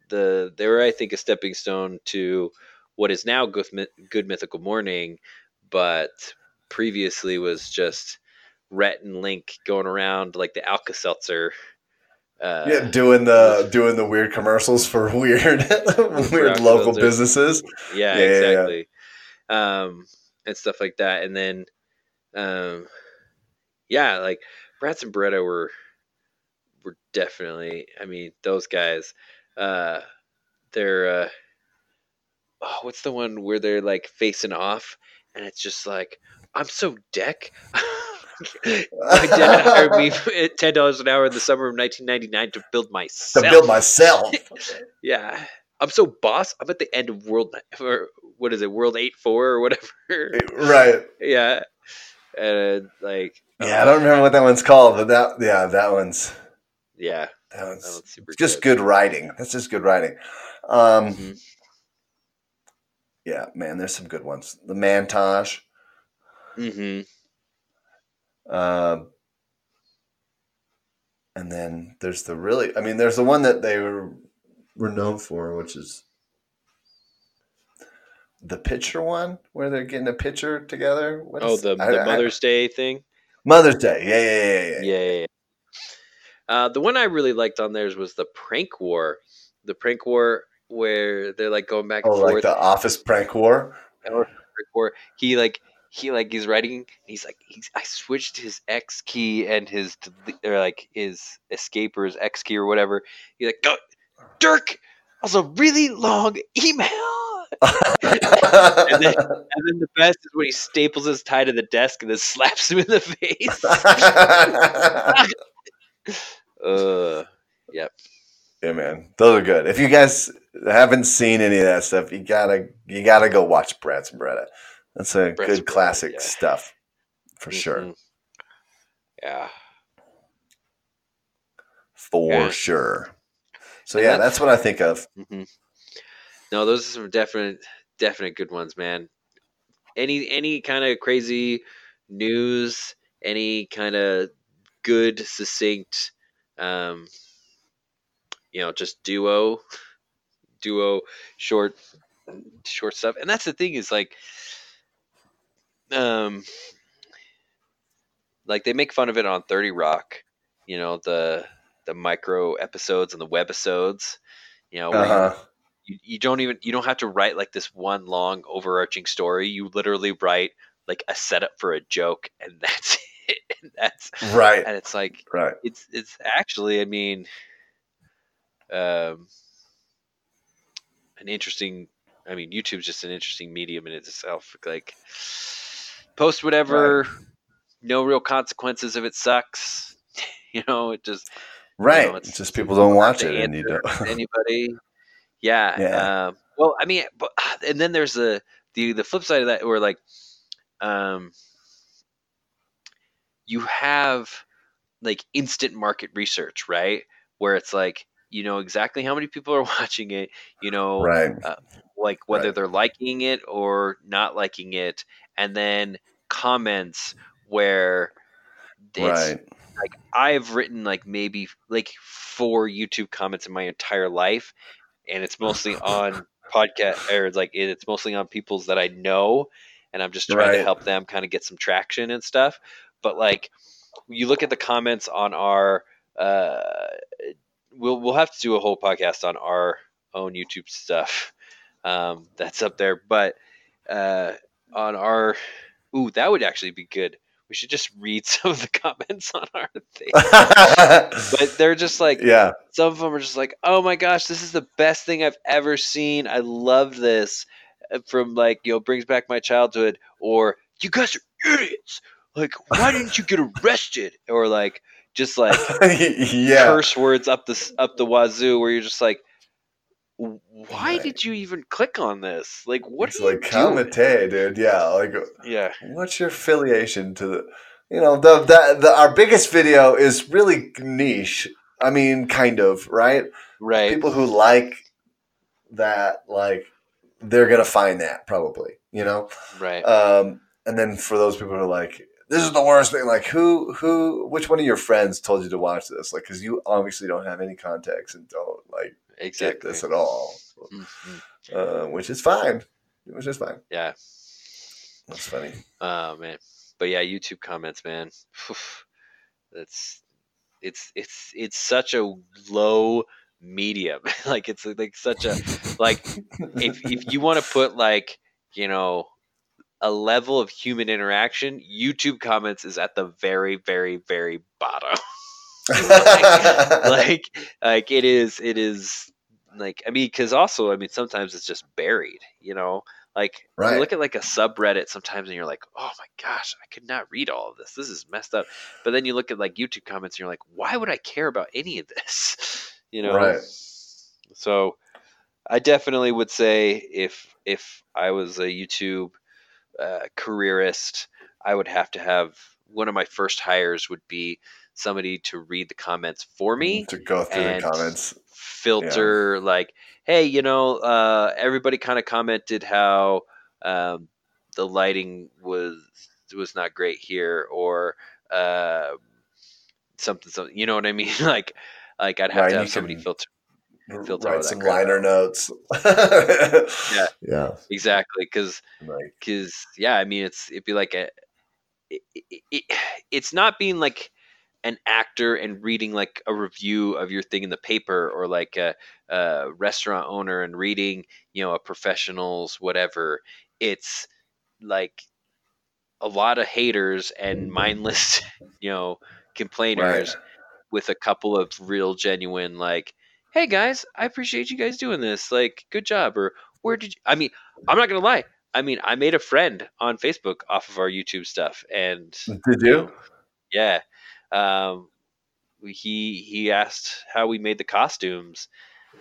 the they were I think a stepping stone to what is now Good, Good Mythical Morning, but previously was just Rhett and Link going around like the Alka Seltzer. Uh, yeah, doing the doing the weird commercials for weird weird local businesses. yeah, Yeah, yeah, yeah. exactly. Um, and stuff like that. And then, um, yeah, like Barats and Bereta were were definitely. I mean, those guys. Uh, they're uh, oh, what's the one where they're like facing off, and it's just like I'm so deck. My dad hired me at ten dollars an hour in the summer of 1999 to build myself. to build myself. Yeah, I'm so boss. I'm at the end of World or what is it, World Eight Four or whatever. right. yeah, and like Yeah, I don't remember what that one's called, but that yeah, that one's yeah, that that one's one's super just good writing. That's just good writing. Um, Mhm. yeah, man, there's some good ones. The Mantosh. hmm Um, and then there's the really, I mean, there's the one that they were, were known for, which is the picture one where they're getting a picture together. What Oh, is- the, I- the I- Mother's Day thing. Mother's Day. Yeah, yeah, yeah, yeah. Yeah, yeah, yeah. Uh, the one I really liked on theirs was the prank war. The prank war where they're like going back and Oh, forth. like the Office prank war. or he like he like he's writing he's like he's I switched his X key and his or like his escape or his X key or whatever. He's like, go, Dirk, was a really long email. and, then, and then the best is when he staples his tie to the desk and then slaps him in the face. uh, yep. Yeah, man, those are good. If you guys haven't seen any of that stuff, you gotta you gotta go watch Barats and Bereta. That's a good classic yeah. stuff for sure. Mhm. Yeah. For Yeah. sure. So And yeah, that's- that's what I think of. hmm No, those are some definite, definite good ones, man. Any any kind of crazy news, any kind of good, succinct, um, you know, just duo, duo, short, short stuff. And that's the thing is like, um, like they make fun of it on Thirty Rock, you know the the micro episodes and the webisodes, you know, Uh-huh. you, you don't even you don't have to write like this one long overarching story you literally write like a setup for a joke and that's it and that's Right. and it's like Right. it's it's actually i mean um an interesting i mean youtube's just an interesting medium in itself like post whatever no real consequences if it sucks you know it just Right. know, it's- just people don't watch it and you don't. anybody. Yeah. Yeah. Um, well, I mean, but, and then there's the the the flip side of that, where like, um, you have like instant market research, right? Where it's like you know exactly how many people are watching it, you know, right. like whether Right. they're liking it or not liking it, and then comments where it's Right. like I've written like maybe like four YouTube comments in my entire life, and it's mostly on podcast or like it's mostly on people's that I know, and I'm just trying to help them kind of get some traction and stuff. But like, you look at the comments on our, uh, we'll we'll have to do a whole podcast on our own YouTube stuff um, that's up there, but uh, on our, ooh, that would actually be good. We should just read some of the comments on our thing. But they're just like yeah. some of them are just like, "Oh my gosh, this is the best thing I've ever seen. I love this." Uh, From like, you know, brings back my childhood or you guys are idiots. Like, why didn't you get arrested? Or like just like yeah. curse words up the up the wazoo where you're just like why did you even click on this? Like what it's like? Kamite, dude. Yeah. Like Yeah. what's your affiliation to the you know the, the the our biggest video is really niche i mean kind of right Right. people who like that like they're gonna find that probably you know right. um and then for those people who are like this is the worst thing like who who which one of your friends told you to watch this like because you obviously don't have any context and don't like get exactly. this at all Mhm. uh, which is fine which is fine Yeah. that's funny Oh man. But yeah, YouTube comments, man. That's it's it's it's such a low medium. like it's like such a like if if you want to put like, you know, a level of human interaction, YouTube comments is at the very very very bottom. like like it is it is like I mean cuz also I mean sometimes it's just buried, you know? Like Right. you look at like a subreddit sometimes and you're like, "Oh my gosh, I could not read all of this. This is messed up." But then you look at like YouTube comments and you're like, "Why would I care about any of this?" You know? Right. So I definitely would say if if I was a YouTube uh, careerist, I would have to have one of my first hires would be somebody to read the comments for me, to go through and- the comments filter like, hey, you know, uh, everybody kind of commented how um, the lighting was was not great here, or uh, something, something. You know what I mean? like, like I'd have Right, to have somebody filter filter write some liner out. notes Yeah. yeah exactly because because yeah i mean it's it'd be like a it, it, it, it's not being like an actor and reading like a review of your thing in the paper or like a, a restaurant owner and reading you know a professional's whatever it's like a lot of haters and mindless you know complainers right with a couple of real genuine like hey guys i appreciate you guys doing this like good job or where did you? I mean, I'm not gonna lie. I mean, I made a friend on Facebook off of our YouTube stuff, and Did you? yeah, um, he he asked how we made the costumes,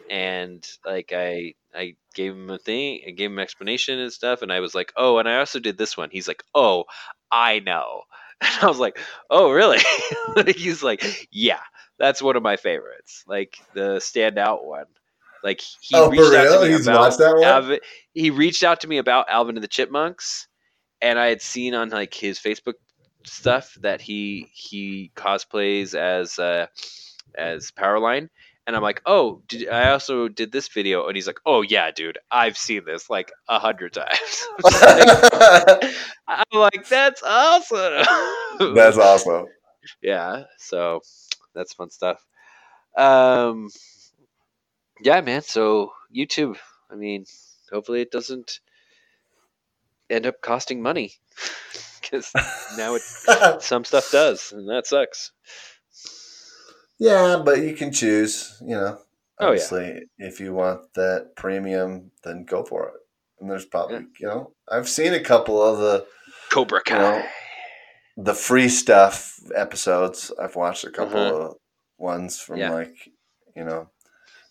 and like I I gave him a thing, I gave him an explanation and stuff, and I was like, oh, and I also did this one. He's like, oh, I know, and I was like, oh, really? He's like, yeah, that's one of my favorites, like the standout one. Like he Oh, reached out to me He's about that one? Alvin, he reached out to me about Alvin and the Chipmunks, and I had seen on like his Facebook stuff that he he cosplays as uh, as Powerline, and I'm like, oh, did, I also did this video, and he's like, oh yeah, dude, I've seen this like a hundred times. I'm like, that's awesome. That's awesome. yeah, so that's fun stuff. Um, yeah, man. So YouTube, I mean, hopefully it doesn't end up costing money because now it some stuff does, and that sucks. yeah, but you can choose. You know, Oh, yeah. obviously, if you want that premium, then go for it. And there's probably, Yeah. you know, I've seen a couple of the Cobra You know, Kai. the free stuff episodes. I've watched a couple Uh-huh. of ones from Yeah. like, you know,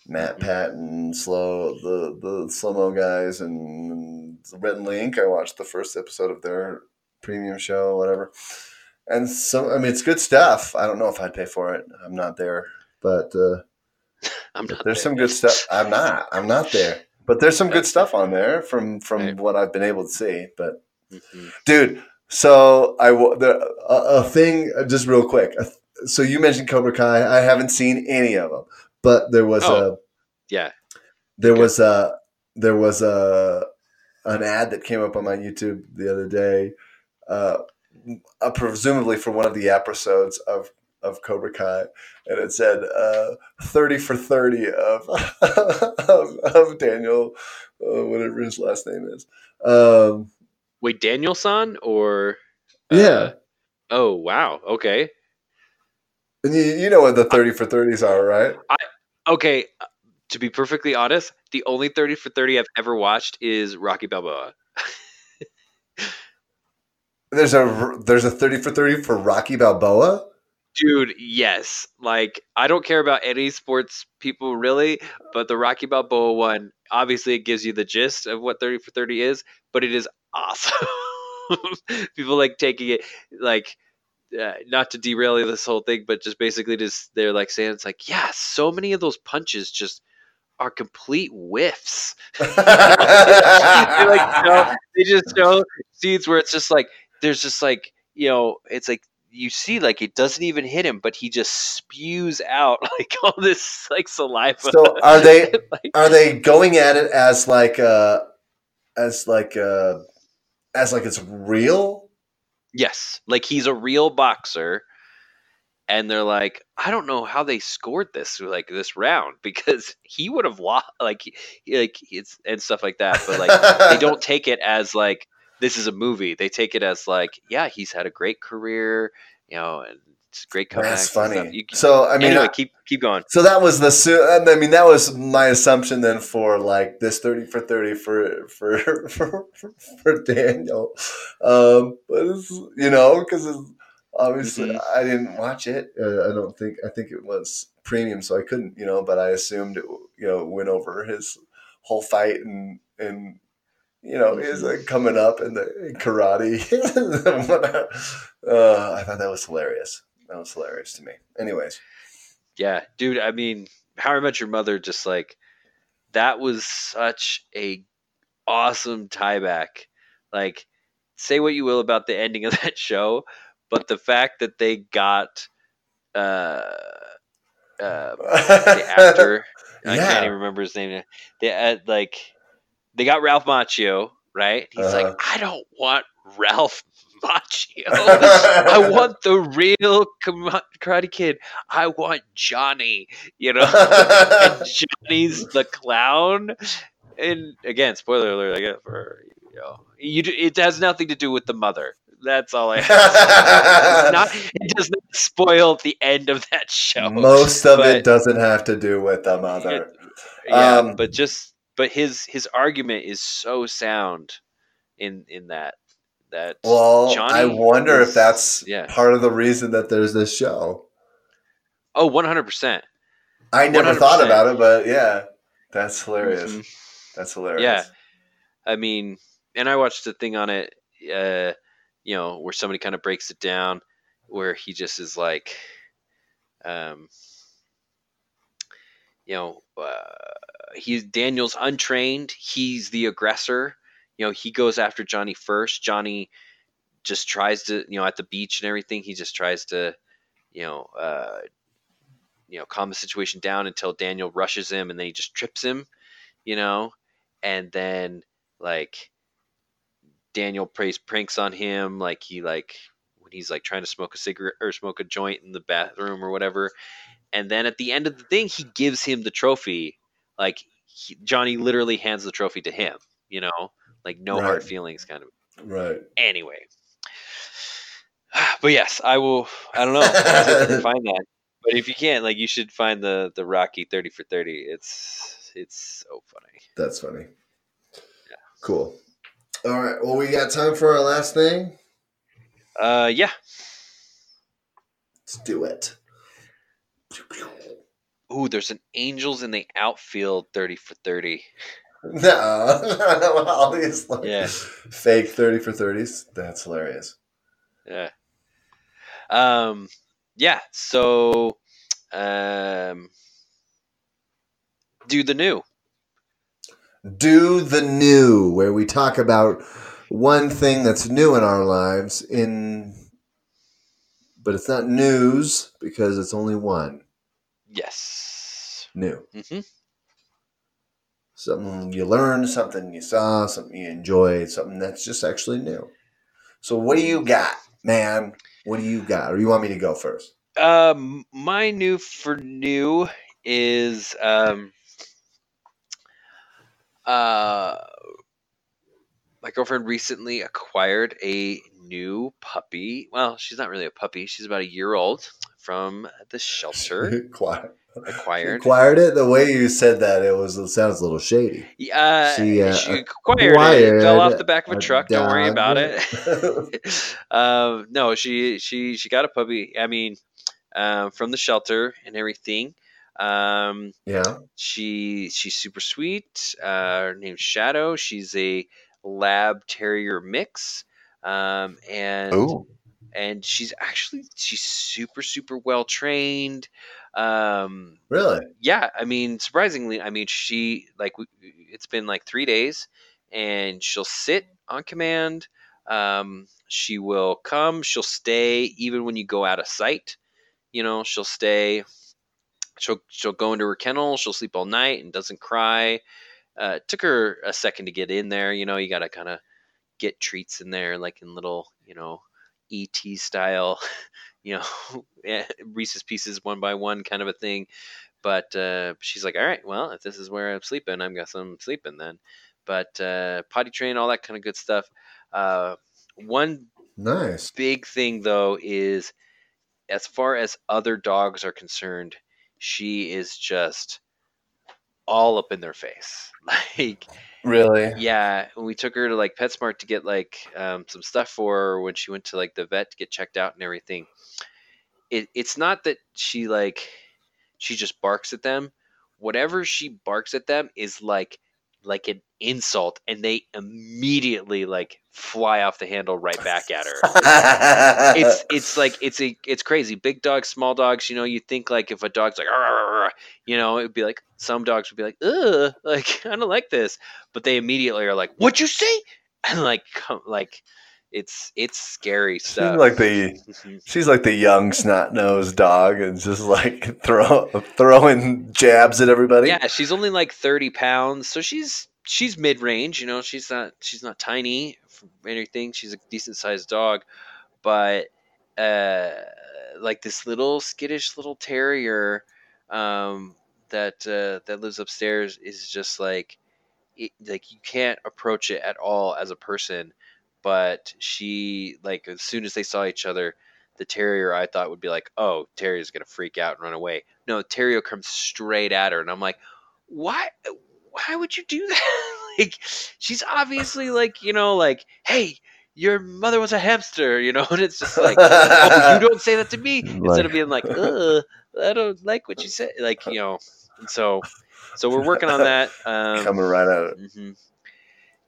Matt Mhm. Patton, slow the the slow mo guys, and Rhett and Link. I watched the first episode of their premium show, whatever. And so, I mean, it's good stuff. I don't know if I'd pay for it. I'm not there, but uh, I'm not. there's there. some good stuff. I'm not. I'm not there, but there's some good stuff on there from from Right. what I've been able to see. But Mhm. dude. So I the a, a thing uh, just real quick. So you mentioned Cobra Kai. I haven't seen any of them, but there was Oh. a Yeah. there was a there was a an ad that came up on my YouTube the other day, uh, uh, presumably for one of the episodes of of Cobra Kai, and it said uh, thirty for thirty of of, of Daniel, uh, whatever his last name is. Um, Wait, Danielson or? Yeah. Oh wow. Okay. and you, you know what the thirty for thirties are, right? Okay. uh, To be perfectly honest, the only thirty for thirty I've ever watched is Rocky Balboa. There's a there's a thirty for thirty for Rocky Balboa. Dude, yes. Like I don't care about any sports people really, but the Rocky Balboa one, obviously it gives you the gist of what 30 for 30 is, but it is awesome. people like taking it like uh, not to derail this whole thing, but just basically just they're like saying it's like, yeah, so many of those punches just are complete whiffs. they like show, they just show scenes where it's just like there's just like you know it's like you see like it doesn't even hit him but he just spews out like all this like saliva So are they like, are they going at it as like uh as like uh as like it's real? yes like he's a real boxer and they're like i don't know how they scored this like this round because he would have lost like he, like it's and stuff like that but like they don't take it as like this is a movie. They take it as like, yeah, he's had a great career, you know, and it's great comebacks. That's funny. You can- So I mean, anyway, I- keep keep going. so that was the su- I mean that was my assumption then for like this thirty for thirty for for for, for Daniel, um, but it's, you know because obviously Mhm. I didn't watch it. Uh, I don't think I think it was premium, so I couldn't you know. But I assumed it you know went over his whole fight and and you know is like coming up in the karate. uh, I thought that was hilarious. That was hilarious to me. Anyways. Yeah, dude. I mean, How I Met Your Mother. Just like that was such a awesome tie back. Like, say what you will about the ending of that show, but the fact that they got uh, uh, the actor. I can't even remember his name. They had like they got Ralph Macchio, right? He's Uh-huh. like, I don't want Ralph Macchio. I want the real Karate Kid. I want Johnny. You know, and Johnny's the clown. And again, spoiler alert. I guess for you know, you it has nothing to do with the mother. That's all I. It's not. It does not spoil the end of that show. Most of but- it doesn't have to do with the mother. Yeah, Um, but just but his his argument is so sound in in that that Well, Johnny I wonder is- if that's yeah. part of the reason that there's this show. oh 100 percent I never thought 100%. about it, but yeah, that's hilarious. Mhm. That's hilarious. Yeah. I mean, and I watched a thing on it, uh, you know, where somebody kind of breaks it down, where he just is like, um, you know, uh, he's Daniel's untrained. He's the aggressor. You know, he goes after Johnny first. Johnny just tries to, you know, at the beach and everything. He just tries to, you know, uh, you know, calm the situation down until Daniel rushes him, and then he just trips him. You know, and then like Daniel plays pranks on him, like he like when he's like trying to smoke a cigarette or smoke a joint in the bathroom or whatever. And then at the end of the thing, he gives him the trophy. Like he, Johnny literally hands the trophy to him. You know, like no hard feelings, kind of. Right. Anyway, but yes, I will. I don't know find that, but if you can't, like, you should find the the Rocky thirty for thirty. It's it's so funny. That's funny. yeah. Cool. All right. Well, we got time for our last thing. Uh, yeah. Let's do it. Ooh, there's an Angels in the outfield 30 for 30. No, obviously. Yeah. fake thirty for thirties. That's hilarious. Yeah. Um, yeah. So, um, do the new. Do the new, where we talk about one thing that's new in our lives. In, but it's not news because it's only one Yes. new. hmm Something you learned, something you saw, something you enjoyed, something that's just actually new. So, what do you got, man? What do you got? Or do you want me to go first? Um, my new for new is um, uh, my girlfriend recently acquired a new puppy. Well, she's not really a puppy. She's about a year old from the shelter. Acquired. Acquired. Acquired it. The way you said that, it was it sounds a little shady. Yeah, She, uh, she acquired, it. Fell off the back of a truck. Don't worry about it. um, no, she she she got a puppy. I mean, um, from the shelter and everything. Um, Yeah. she she's super sweet. Uh, her name's Shadow. She's a lab terrier mix. Um, and and she's actually she's super super well trained. Um, really? yeah, I mean, surprisingly, I mean, she like it's been like three days, and she'll sit on command. Um, she will come. She'll stay even when you go out of sight. You know, she'll stay. She'll she'll go into her kennel. She'll sleep all night and doesn't cry. Uh, it took her a second to get in there. You know, you got to kind of get treats in there, like in little, you know, ET style, you know, Reese's Pieces one by one kind of a thing. But uh, she's like, all right, well, if this is where I'm sleeping, I'm guess I'm sleeping then. But uh, potty train, all that kind of good stuff. Uh, one Nice. big thing though is, as far as other dogs are concerned, she is just all up in their face. Like Really? yeah, when we took her to like PetSmart to get like um, some stuff for her when she went to like the vet to get checked out and everything. It it's not that she like she just barks at them. Whatever she barks at them is like like an insult, and they immediately like fly off the handle right back at her. It's it's like it's a it's crazy. Big dogs, small dogs. You know, you think like if a dog's like, you know, it'd be like some dogs would be like, ugh, like I don't like this, but they immediately are like, "What'd you say?" And like, come, like, it's it's scary She's stuff. like the she's like the young snot nosed dog and just like throw throwing jabs at everybody. yeah, she's only like thirty pounds, so she's she's mid range. You know, she's not she's not tiny anything. She's a decent sized dog, but uh, like this little skittish little terrier um, that uh, that lives upstairs is just like it, like you can't approach it at all as a person. But she like as soon as they saw each other, the terrier I thought would be like, oh, terrier's gonna freak out and run away. No, terrier comes straight at her, and I'm like, why? why would you do that? like, she's obviously like, you know, like, hey, your mother was a hamster, you know, and it's just like, oh, you don't say that to me instead of being like, Ugh, I don't like what you said, like, you know. And so, so we're working on that. Um, Coming right out. mhm.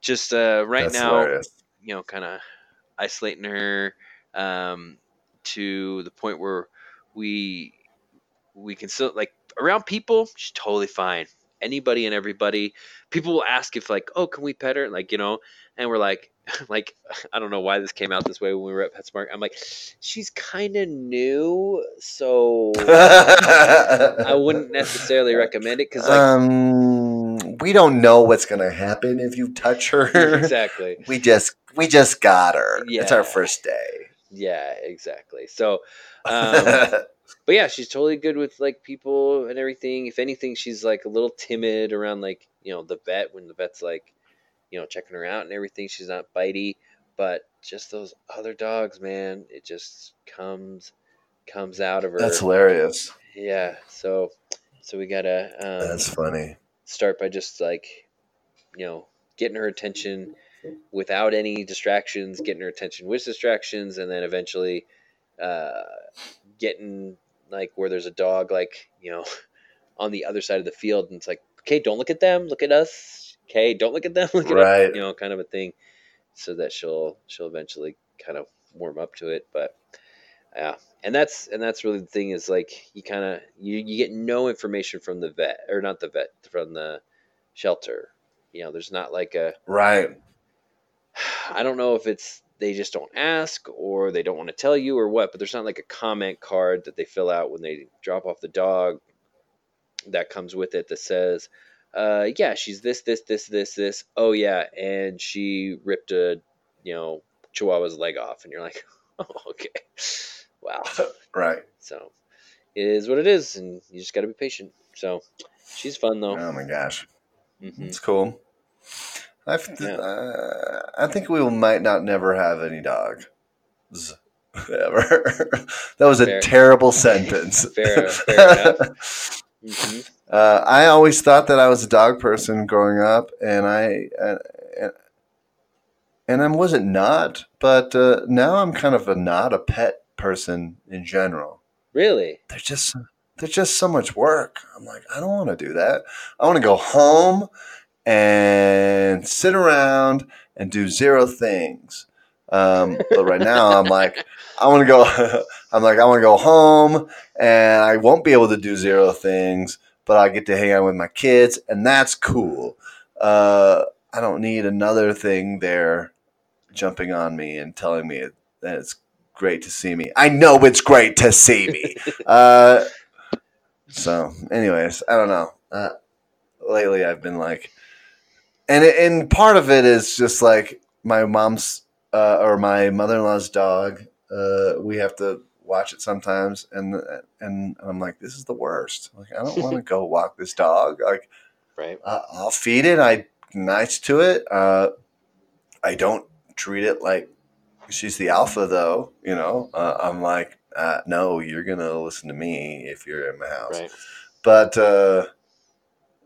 Just uh, right That's now, hilarious. You know, kind of isolating her um, to the point where we we can still like around people. She's totally fine. Anybody and everybody. People will ask if like, oh, can we pet her? Like you know, and we're like, like I don't know why this came out this way when we were at PetSmart. I'm like, she's kind of new, so I wouldn't necessarily recommend it because like um, we don't know what's gonna happen if you touch her. exactly. we just we just got her. Yeah. It's our first day. Yeah, exactly. So, um, but yeah, she's totally good with like people and everything. If anything, she's like a little timid around like you know the vet when the vet's like you know checking her out and everything. She's not bitey, but just those other dogs, man, it just comes comes out of her. That's hilarious. yeah. So so we gotta um, That's funny. Start by just like you know getting her attention without any distractions getting her attention with distractions and then eventually uh, getting like where there's a dog like you know on the other side of the field and it's like okay don't look at them look at us okay don't look at them look at us Right. you know kind of a thing so that she'll she'll eventually kind of warm up to it but yeah and that's and that's really the thing is like you kind of you, you get no information from the vet or not the vet from the shelter. You know there's not like a Right. i don't know if it's they just don't ask or they don't want to tell you or what but there's not like a comment card that they fill out when they drop off the dog that comes with it that says uh yeah she's this this this this this. Oh yeah and she ripped a you know chihuahua's leg off. And you're like oh okay wow Right. so it is what it is, and you just got to be patient. So she's fun though. Oh my gosh. hmm It's cool. I Yeah. uh, I think we might not never have any dogs ever. that was a terrible sentence. Fair- fair enough. hmm Uh, I always thought that I was a dog person growing up, and I uh, and I wasn't not, but uh, now I'm kind of a not a pet person in general. Really? They're just they're just so much work. I'm like, I don't want to do that. I want to go home and sit around and do zero things. Um, but right now, I'm like, I want to go. I'm like, I want to go home, and I won't be able to do zero things, but I get to hang out with my kids, and that's cool. Uh, I don't need another thing there jumping on me and telling me that it's great to see me. I know it's great to see me. uh, so, anyways, I don't know. Uh, lately, I've been like, and and part of it is just like my mom's uh, or my mother in law's dog. Uh, we have to watch it sometimes, and and I'm like, this is the worst. Like, I don't want to go walk this dog. Like, Right. I'll feed it. I nice to it. Uh, I don't treat it like she's the alpha, though. You know, uh, I'm like, uh, no, you're gonna listen to me if you're in my house. Right. But uh,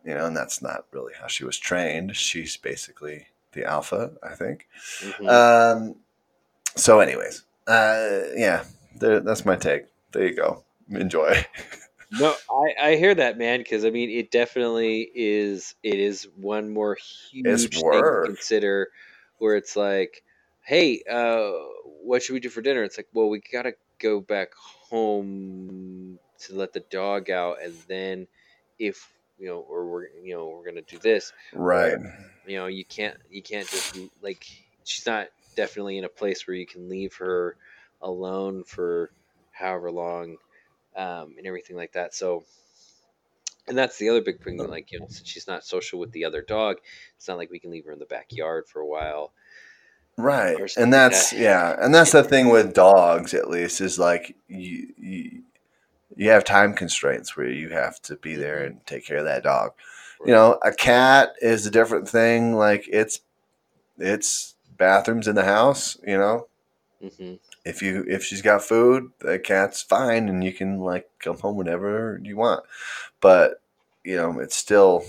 you know, and that's not really how she was trained. She's basically the alpha, I think. Mhm. Um, so, anyways, uh, yeah, there, that's my take. There you go. Enjoy. no, I, I hear that, man. Because I mean, it definitely is. It is one more huge thing to consider, where it's like, hey, uh, what should we do for dinner? It's like, well, we gotta go back home to let the dog out, and then if you know, or we're you know, we're gonna do this. Right. you know you can't you can't just like she's not definitely in a place where you can leave her alone for however long um, and everything like that so and that's the other big thing like you know since she's not social with the other dog it's not like we can leave her in the backyard for a while Right. And like that's that. yeah, and that's the thing with dogs at least is like you, you you have time constraints where you have to be there Mm-hmm. and take care of that dog. You know, a cat is a different thing. Like it's it's bathrooms in the house, you know. hmm If you if she's got food, the cat's fine and you can like come home whenever you want. But, you know, it's still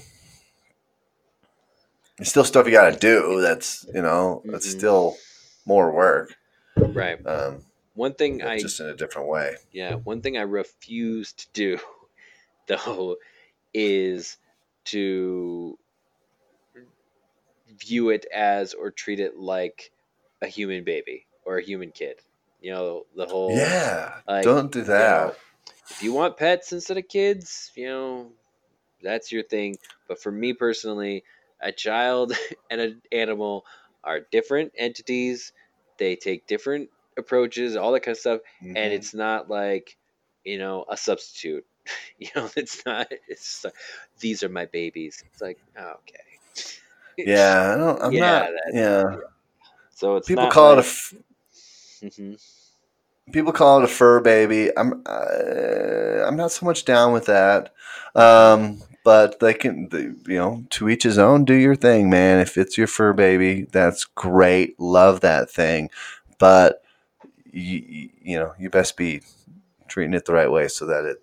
There's still stuff you got to do. That's you know that's Mhm. still more work. Right. Um, One thing I just in a different way. Yeah, one thing I refuse to do, though, is to view it as or treat it like a human baby or a human kid. You know, the whole Yeah, like, don't do you that. know, if you want pets instead of kids, you know, that's your thing. But for me personally, a child and an animal are different entities. They take different approaches, all that kind of stuff and Mhm. it's not like you know a substitute you know it's not it's like, these are my babies it's like oh, okay yeah, I don't, I'm Yeah, not. that- Yeah, so it's people not call it a like, f- Mhm. people call it a fur baby. I'm uh, I'm not so much down with that. Um, but they can, they, you know, to each his own. Do your thing, man. If it's your fur baby, that's great. Love that thing, but you, you know, you best be treating it the right way so that it.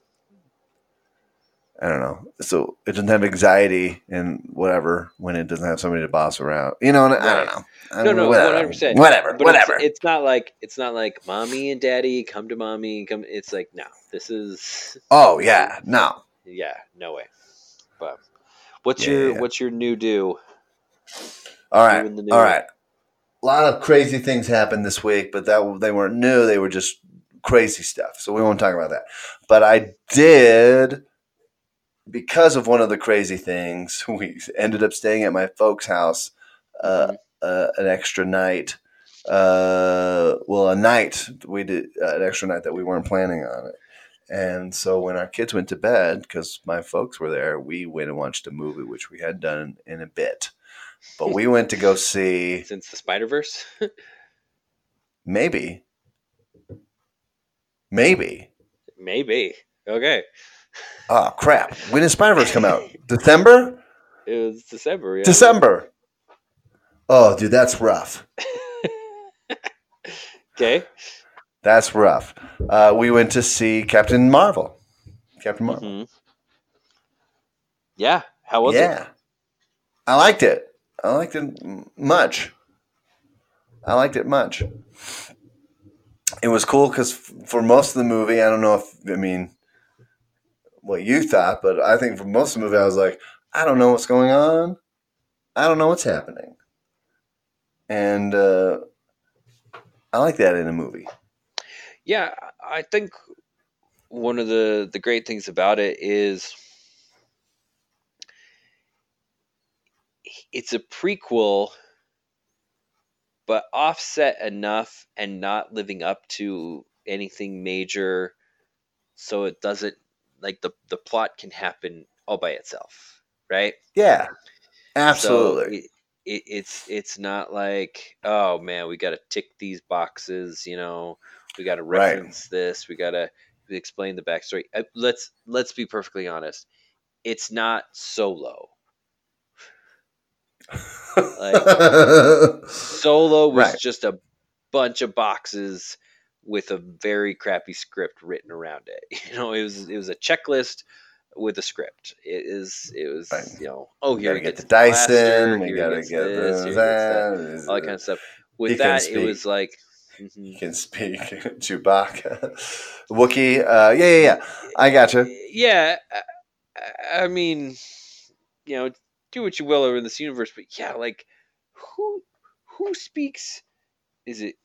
I don't know. So it doesn't have anxiety and whatever when it doesn't have somebody to boss around. You know, and I don't know. I no no whatever. 100% Whatever. but whatever. It's, it's not like it's not like mommy and daddy come to mommy come it's like no this is oh yeah, no. yeah no way but what's Yeah, your yeah, what's your new do All right, new all right. A lot of crazy things happened this week, but that they weren't new. They were just crazy stuff. So we won't talk about that. But I did, because of one of the crazy things, we ended up staying at my folks' house uh, Mhm. uh, an extra night. Uh, well, a night we did uh, an extra night that we weren't planning on it. And so when our kids went to bed, because my folks were there, we went and watched a movie, which we had done in a bit. But we went to go see since the spider-verse maybe, maybe. maybe okay Oh crap! When did Spider Verse come out? December. it was december yeah. December. Oh, dude, that's rough. okay That's rough. Uh, we went to see Captain Marvel. Captain Marvel. Mhm. Yeah. How was yeah, it? I liked it. I liked it much. I liked it much. It was cool because for most of the movie, I don't know if I mean what you thought, but I think for most of the movie, I was like, I don't know what's going on. I don't know what's happening, and uh, I like that in a movie. Yeah, I think one of the the great things about it is it's a prequel but offset enough and not living up to anything major so it doesn't like the the plot can happen all by itself, right? Yeah, So absolutely. it, it, it's it's not like oh man, we got to tick these boxes. You know, we got to Right. reference this. We got to explain the backstory. Uh, let's let's be perfectly honest. It's not solo. Solo was Right. just a bunch of boxes with a very crappy script written around it. You know, it was it was a checklist with a script. It is it was Right. you know oh we here gotta get the Dyson. We gotta get this, this, here he gets that, that. all that kind of stuff. With He that, it was like mhm. You can speak Chewbacca, Wookie. Uh, yeah, yeah, yeah. I gotcha. Yeah, I, I mean, you know, do what you will over in this universe, but yeah, like who who speaks? Is it?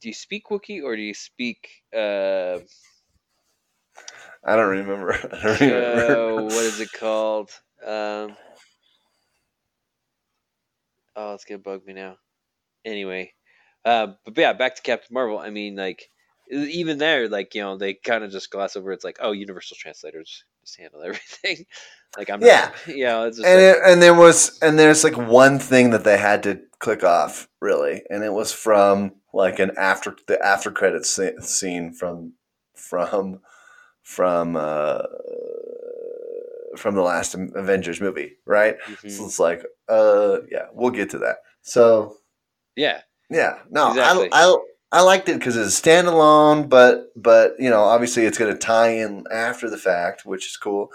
Do you speak Wookie or do you speak? Uh, I don't remember. I don't remember. what is it called? Um, oh, it's gonna bug me now. Anyway, uh, but yeah, back to Captain Marvel. I mean, like even there, like you know, they kind of just gloss over. It's like, oh, universal translators just handle everything. like I'm, not, Yeah. you know, it's just and like, it, and there was and there's like one thing that they had to click off really, and it was from like an after the after credits sce- scene from from from uh from the last Avengers movie, right? mhm. So it's like, uh, yeah, we'll get to that. So yeah, yeah, no, Exactly. I, I I liked it because it's standalone, but but you know, obviously it's going to tie in after the fact, which is cool.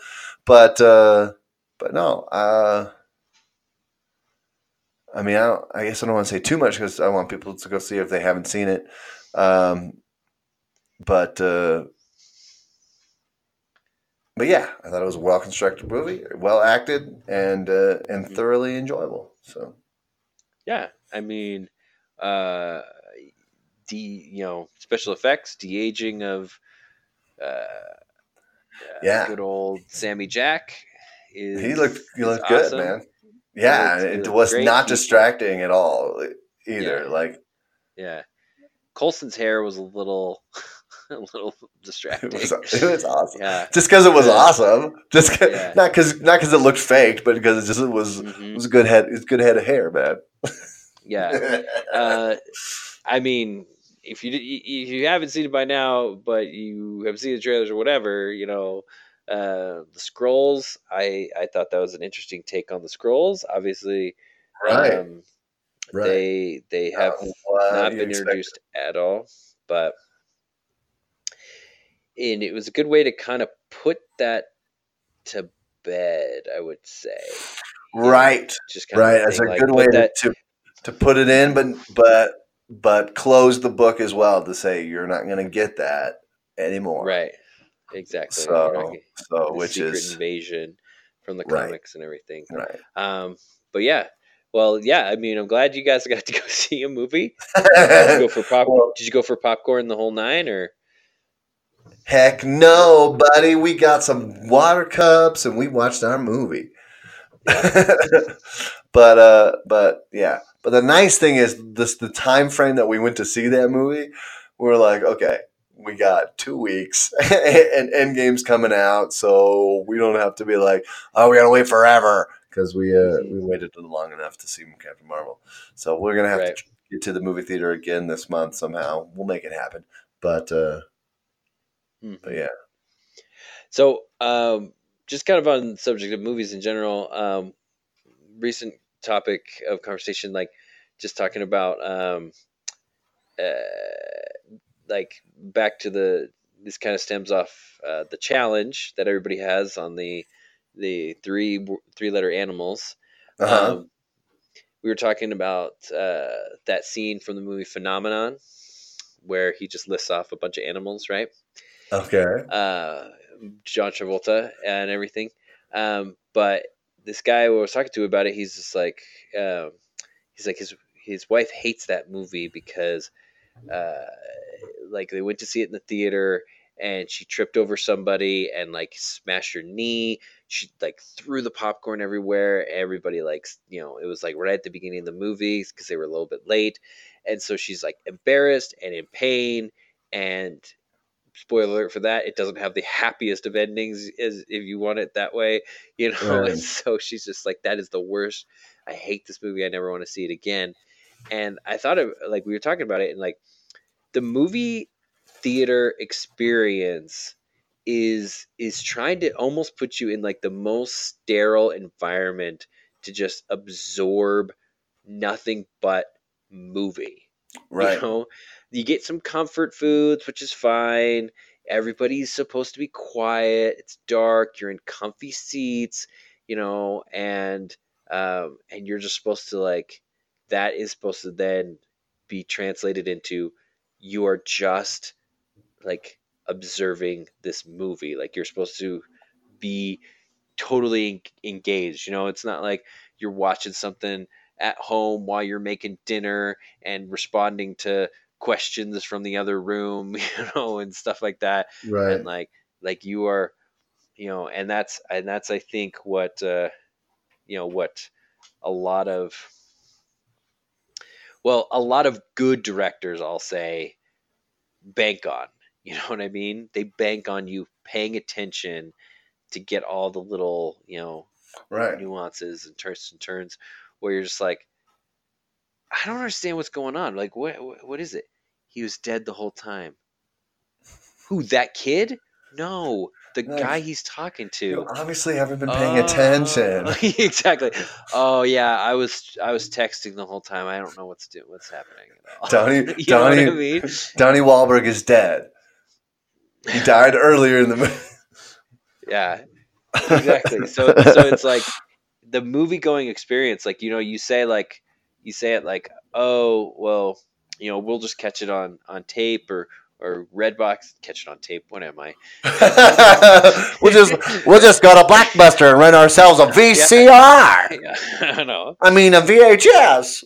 But uh, but no, uh, I mean, I, don't, I guess I don't want to say too much because I want people to go see it if they haven't seen it. Um, but uh, but yeah, I thought it was a well constructed movie, well acted, and uh, and Mhm. thoroughly enjoyable. So Yeah, I mean, uh, de you know special effects, de aging of uh, uh, Yeah. good old Sammy Jack. Is, he looked he looked good, awesome. man. Yeah, he it was great. not He- distracting at all either. Yeah. Like Yeah, Coulson's hair was a little, a little distracting. it was, it was awesome. yeah, Just because it was Yeah. awesome, just 'cause- Yeah. not because not because it looked faked, but because it just was it Mhm. was a good head. It's good head of hair, man. yeah. Uh, I mean, if you if you haven't seen it by now, but you have seen the trailers or whatever, you know, uh, the Skrulls. I I thought that was an interesting take on the Skrulls. Obviously, right, um, right. they they have Uh, not been introduced at all, but and it was a good way to kind of put that to bed. I would say, you know, Right, just kind right. of That's a like, good way that. to to put it in, but but but close the book as well to say you're not going to get that anymore. Right, exactly. So so which is invasion from the Right. comics and everything. right. Um, but yeah, well, yeah. I mean, I'm glad you guys got to go see a movie. Did you go for pop? Well- did you go for popcorn the whole nine, or Heck no, buddy. We got some water cups and we watched our movie. but uh but yeah. But the nice thing is this the time frame that we went to see that movie, we're like, okay, we got two weeks and Endgame's coming out, so we don't have to be like, oh, we gotta wait forever. Because we uh, we waited long enough to see Captain Marvel, so we're gonna have Right. to get to the movie theater again this month somehow. We'll make it happen. But uh, Hmm. but yeah, So, um, just kind of on the subject of movies in general, um, recent topic of conversation, like just talking about, um, uh, like back to the this kind of stems off uh, the challenge that everybody has on the the three three letter animals. uh-huh. Um, we were talking about uh, that scene from the movie Phenomenon, where he just lists off a bunch of animals, right? okay, uh, John Travolta and everything. Um, but this guy I was talking to about it, he's just like, um, he's like his his wife hates that movie because, uh, like they went to see it in the theater and she tripped over somebody and like smashed her knee. She like threw the popcorn everywhere. Everybody like you know it was like right at the beginning of the movie because they were a little bit late, and so she's like embarrassed and in pain and spoiler alert for that it doesn't have the happiest of endings as if you want it that way you know? Right. and so she's just like that is the worst. I hate this movie. I never want to see it again. And i thought of like we were talking about it and like the movie theater experience is is trying to almost put you in like the most sterile environment to just absorb nothing but movie right, you know, you get some comfort foods, which is fine. Everybody's supposed to be quiet. It's dark. You're in comfy seats, you know, and um, and you're just supposed to like that is supposed to then be translated into you are just like observing this movie. Like you're supposed to be totally engaged. You know, it's not like you're watching something at home while you're making dinner and responding to questions from the other room, you know, and stuff like that. right, And like like you are, you know, and that's and that's I think what uh you know what a lot of well, a lot of good directors I'll say bank on. You know what I mean? They bank on you paying attention to get all the little, you know, right. nuances and twists and turns where you're just like I don't understand what's going on. Like what what- what is it? He was dead the whole time. Who that kid? No, the No, guy he's talking You to. obviously haven't been paying Oh, attention. exactly. Oh yeah, I was I was texting the whole time. I don't know what's do, what's happening. Donnie, you what I mean? Donnie Wahlberg is dead. He died earlier in the movie. Yeah, exactly. So so it's like the movie going experience. Like you know, you say like you say it like, oh well, you know, we'll just catch it on on tape or or Redbox. Catch it on tape. What am I? we'll just we'll just go to Blockbuster and rent ourselves a VCR. Yeah, I know. I mean a VHS.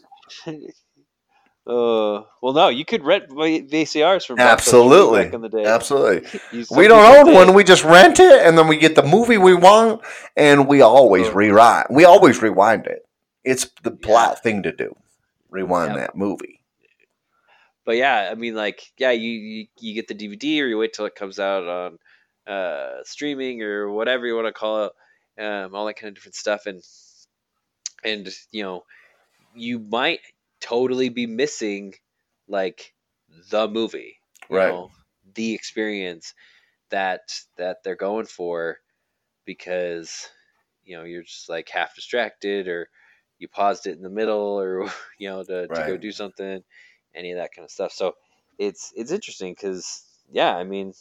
Uh, well, no, you could rent VCRs from Absolutely. back in the day. Absolutely. We don't own one. We just rent it, and then we get the movie we want, and we always Oh. rewind. We always rewind it. It's the Yeah. polite thing to do. Rewind Yeah. that movie. but yeah, I mean, like, yeah, you, you you get the DVD or you wait till it comes out on uh, streaming or whatever you want to call it, um, all that kind of different stuff, and and you know, you might totally be missing like the movie, Right. know, the experience that that they're going for because you know you're just like half distracted or you paused it in the middle or you know to, to go do something any of that kind of stuff so it's it's interesting because yeah i mean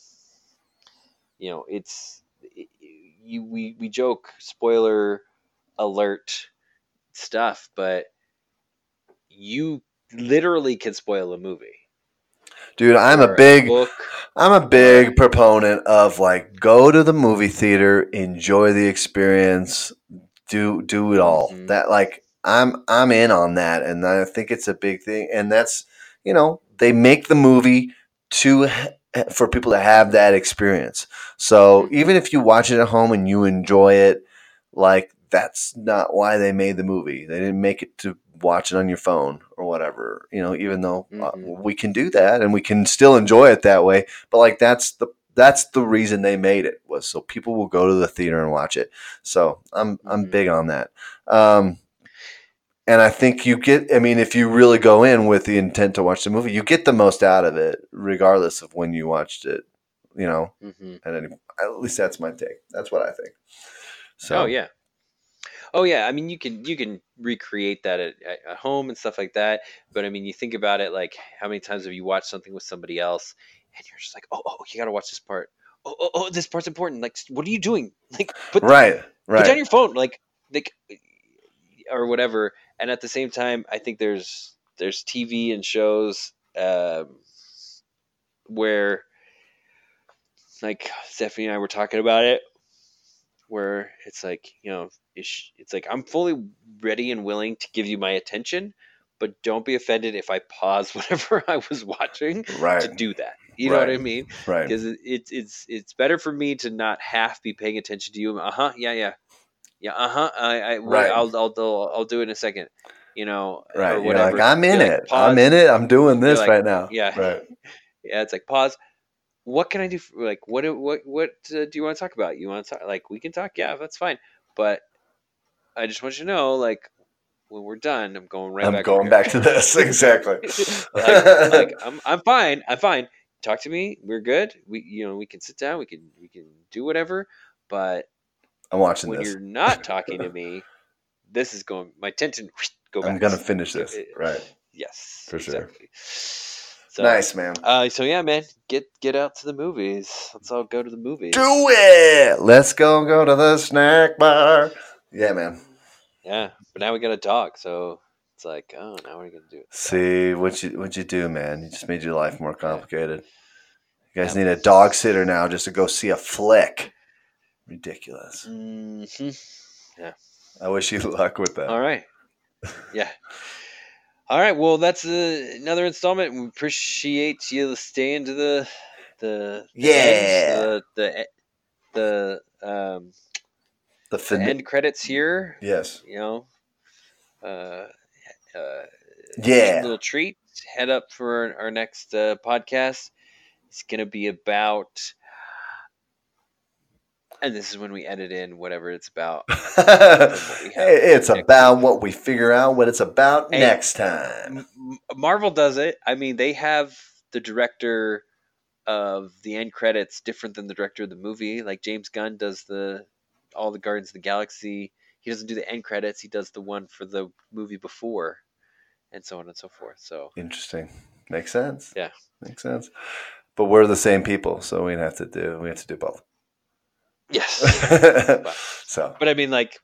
you know it's it, you we, we joke spoiler alert stuff but you literally can spoil a movie Dude, I'm a big book I'm a big proponent of like go to the movie theater, enjoy the experience, do do it all. Mhm. That like I'm I'm in on that, and I think it's a big thing. And that's you know they make the movie to for people to have that experience. So Mhm. even if you watch it at home and you enjoy it, like that's not why they made the movie. They didn't make it to watch it on your phone or whatever. You know, even though uh, Mhm. we can do that and we can still enjoy it that way, but like that's the that's the reason they made it was so people will go to the theater and watch it. So I'm I'm Mhm. big on that. Um, and I think you get. I mean, if you really go in with the intent to watch the movie, you get the most out of it, regardless of when you watched it. You know, hmm at any, at least that's my take. That's what I think. So oh yeah oh yeah i mean you can you can recreate that at, at home and stuff like that but i mean you think about it like how many times have you watched something with somebody else and you're just like oh oh you gotta watch this part. Oh oh, oh this part's important. Like what are you doing? Like put, right, put down your phone like like or whatever and at the same time i think there's there's tv and shows um where like stephanie and i were talking about it where it's like you know it's, it's like i'm fully ready and willing to give you my attention but don't be offended if i pause whatever i was watching to do that you know what i mean right. because it, it's it's it's better for me to not half be paying attention to you. Uh huh. Yeah. Yeah. Yeah. Uh huh. I, I right. I'll, I'll I'll I'll do it in a second. You know. Right. Or You're whatever. like, I'm in like, it. pause. I'm in it. I'm doing this like, right now. yeah. Right. Yeah. It's like pause. What can I do? For, like, what what what uh, do you want to talk about? You want to talk? Like, we can talk. Yeah, that's fine. But I just want you to know, like, when we're done, I'm going right I'm back. going back to this. Exactly. like, like I'm, I'm fine. I'm fine. Talk to me. We're good. We, you know, we can sit down. We can, we can do whatever. But I'm watching when this. you're not talking to me, this is going. My attention go back. I'm gonna finish this. Right. Yes, For sure. exactly. So, nice, man. Uh, so yeah, man, get get out to the movies. Let's all go to the movies. Do it. Let's go go to the snack bar. Yeah, man. Yeah, but now we got a dog, so it's like, oh, now we're gonna do it. See what you what you do, man. You just made your life more complicated. You guys need a dog sitter now just to go see a flick. Ridiculous. hmm Yeah. I wish you luck with that. All right. Yeah. All right. Well, that's uh, another installment. We appreciate you staying to the the the Yeah. end, the the, the um The the end credits here. Yes. You know, uh, uh, Yeah. little treat. Head up for our, our next uh, podcast. It's gonna be about. And this is when we edit in whatever it's about. It's about what we figure out what it's about Hey. next time. Marvel does it. I mean, they have the director of the end credits different than the director of the movie. Like James Gunn does the all the Guardians of the Galaxy. He doesn't do the end credits. He does the one for the movie before, and so on and so forth. So Interesting. Makes sense. Yeah. Makes sense. But we're the same people, so we have to do we have to do both. Yes, so but I mean, like,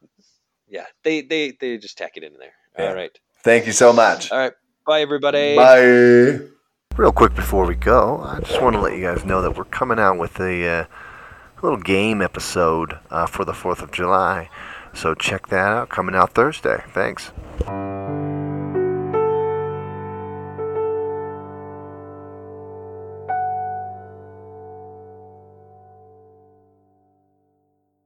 yeah, they they they just tack it in there. Yeah. All right. Thank you so much. All right. Bye, everybody. Bye. Real quick before we go, I just want to let you guys know that we're coming out with a uh, little game episode uh, for the 4th of July. So check that out coming out Thursday. Thanks.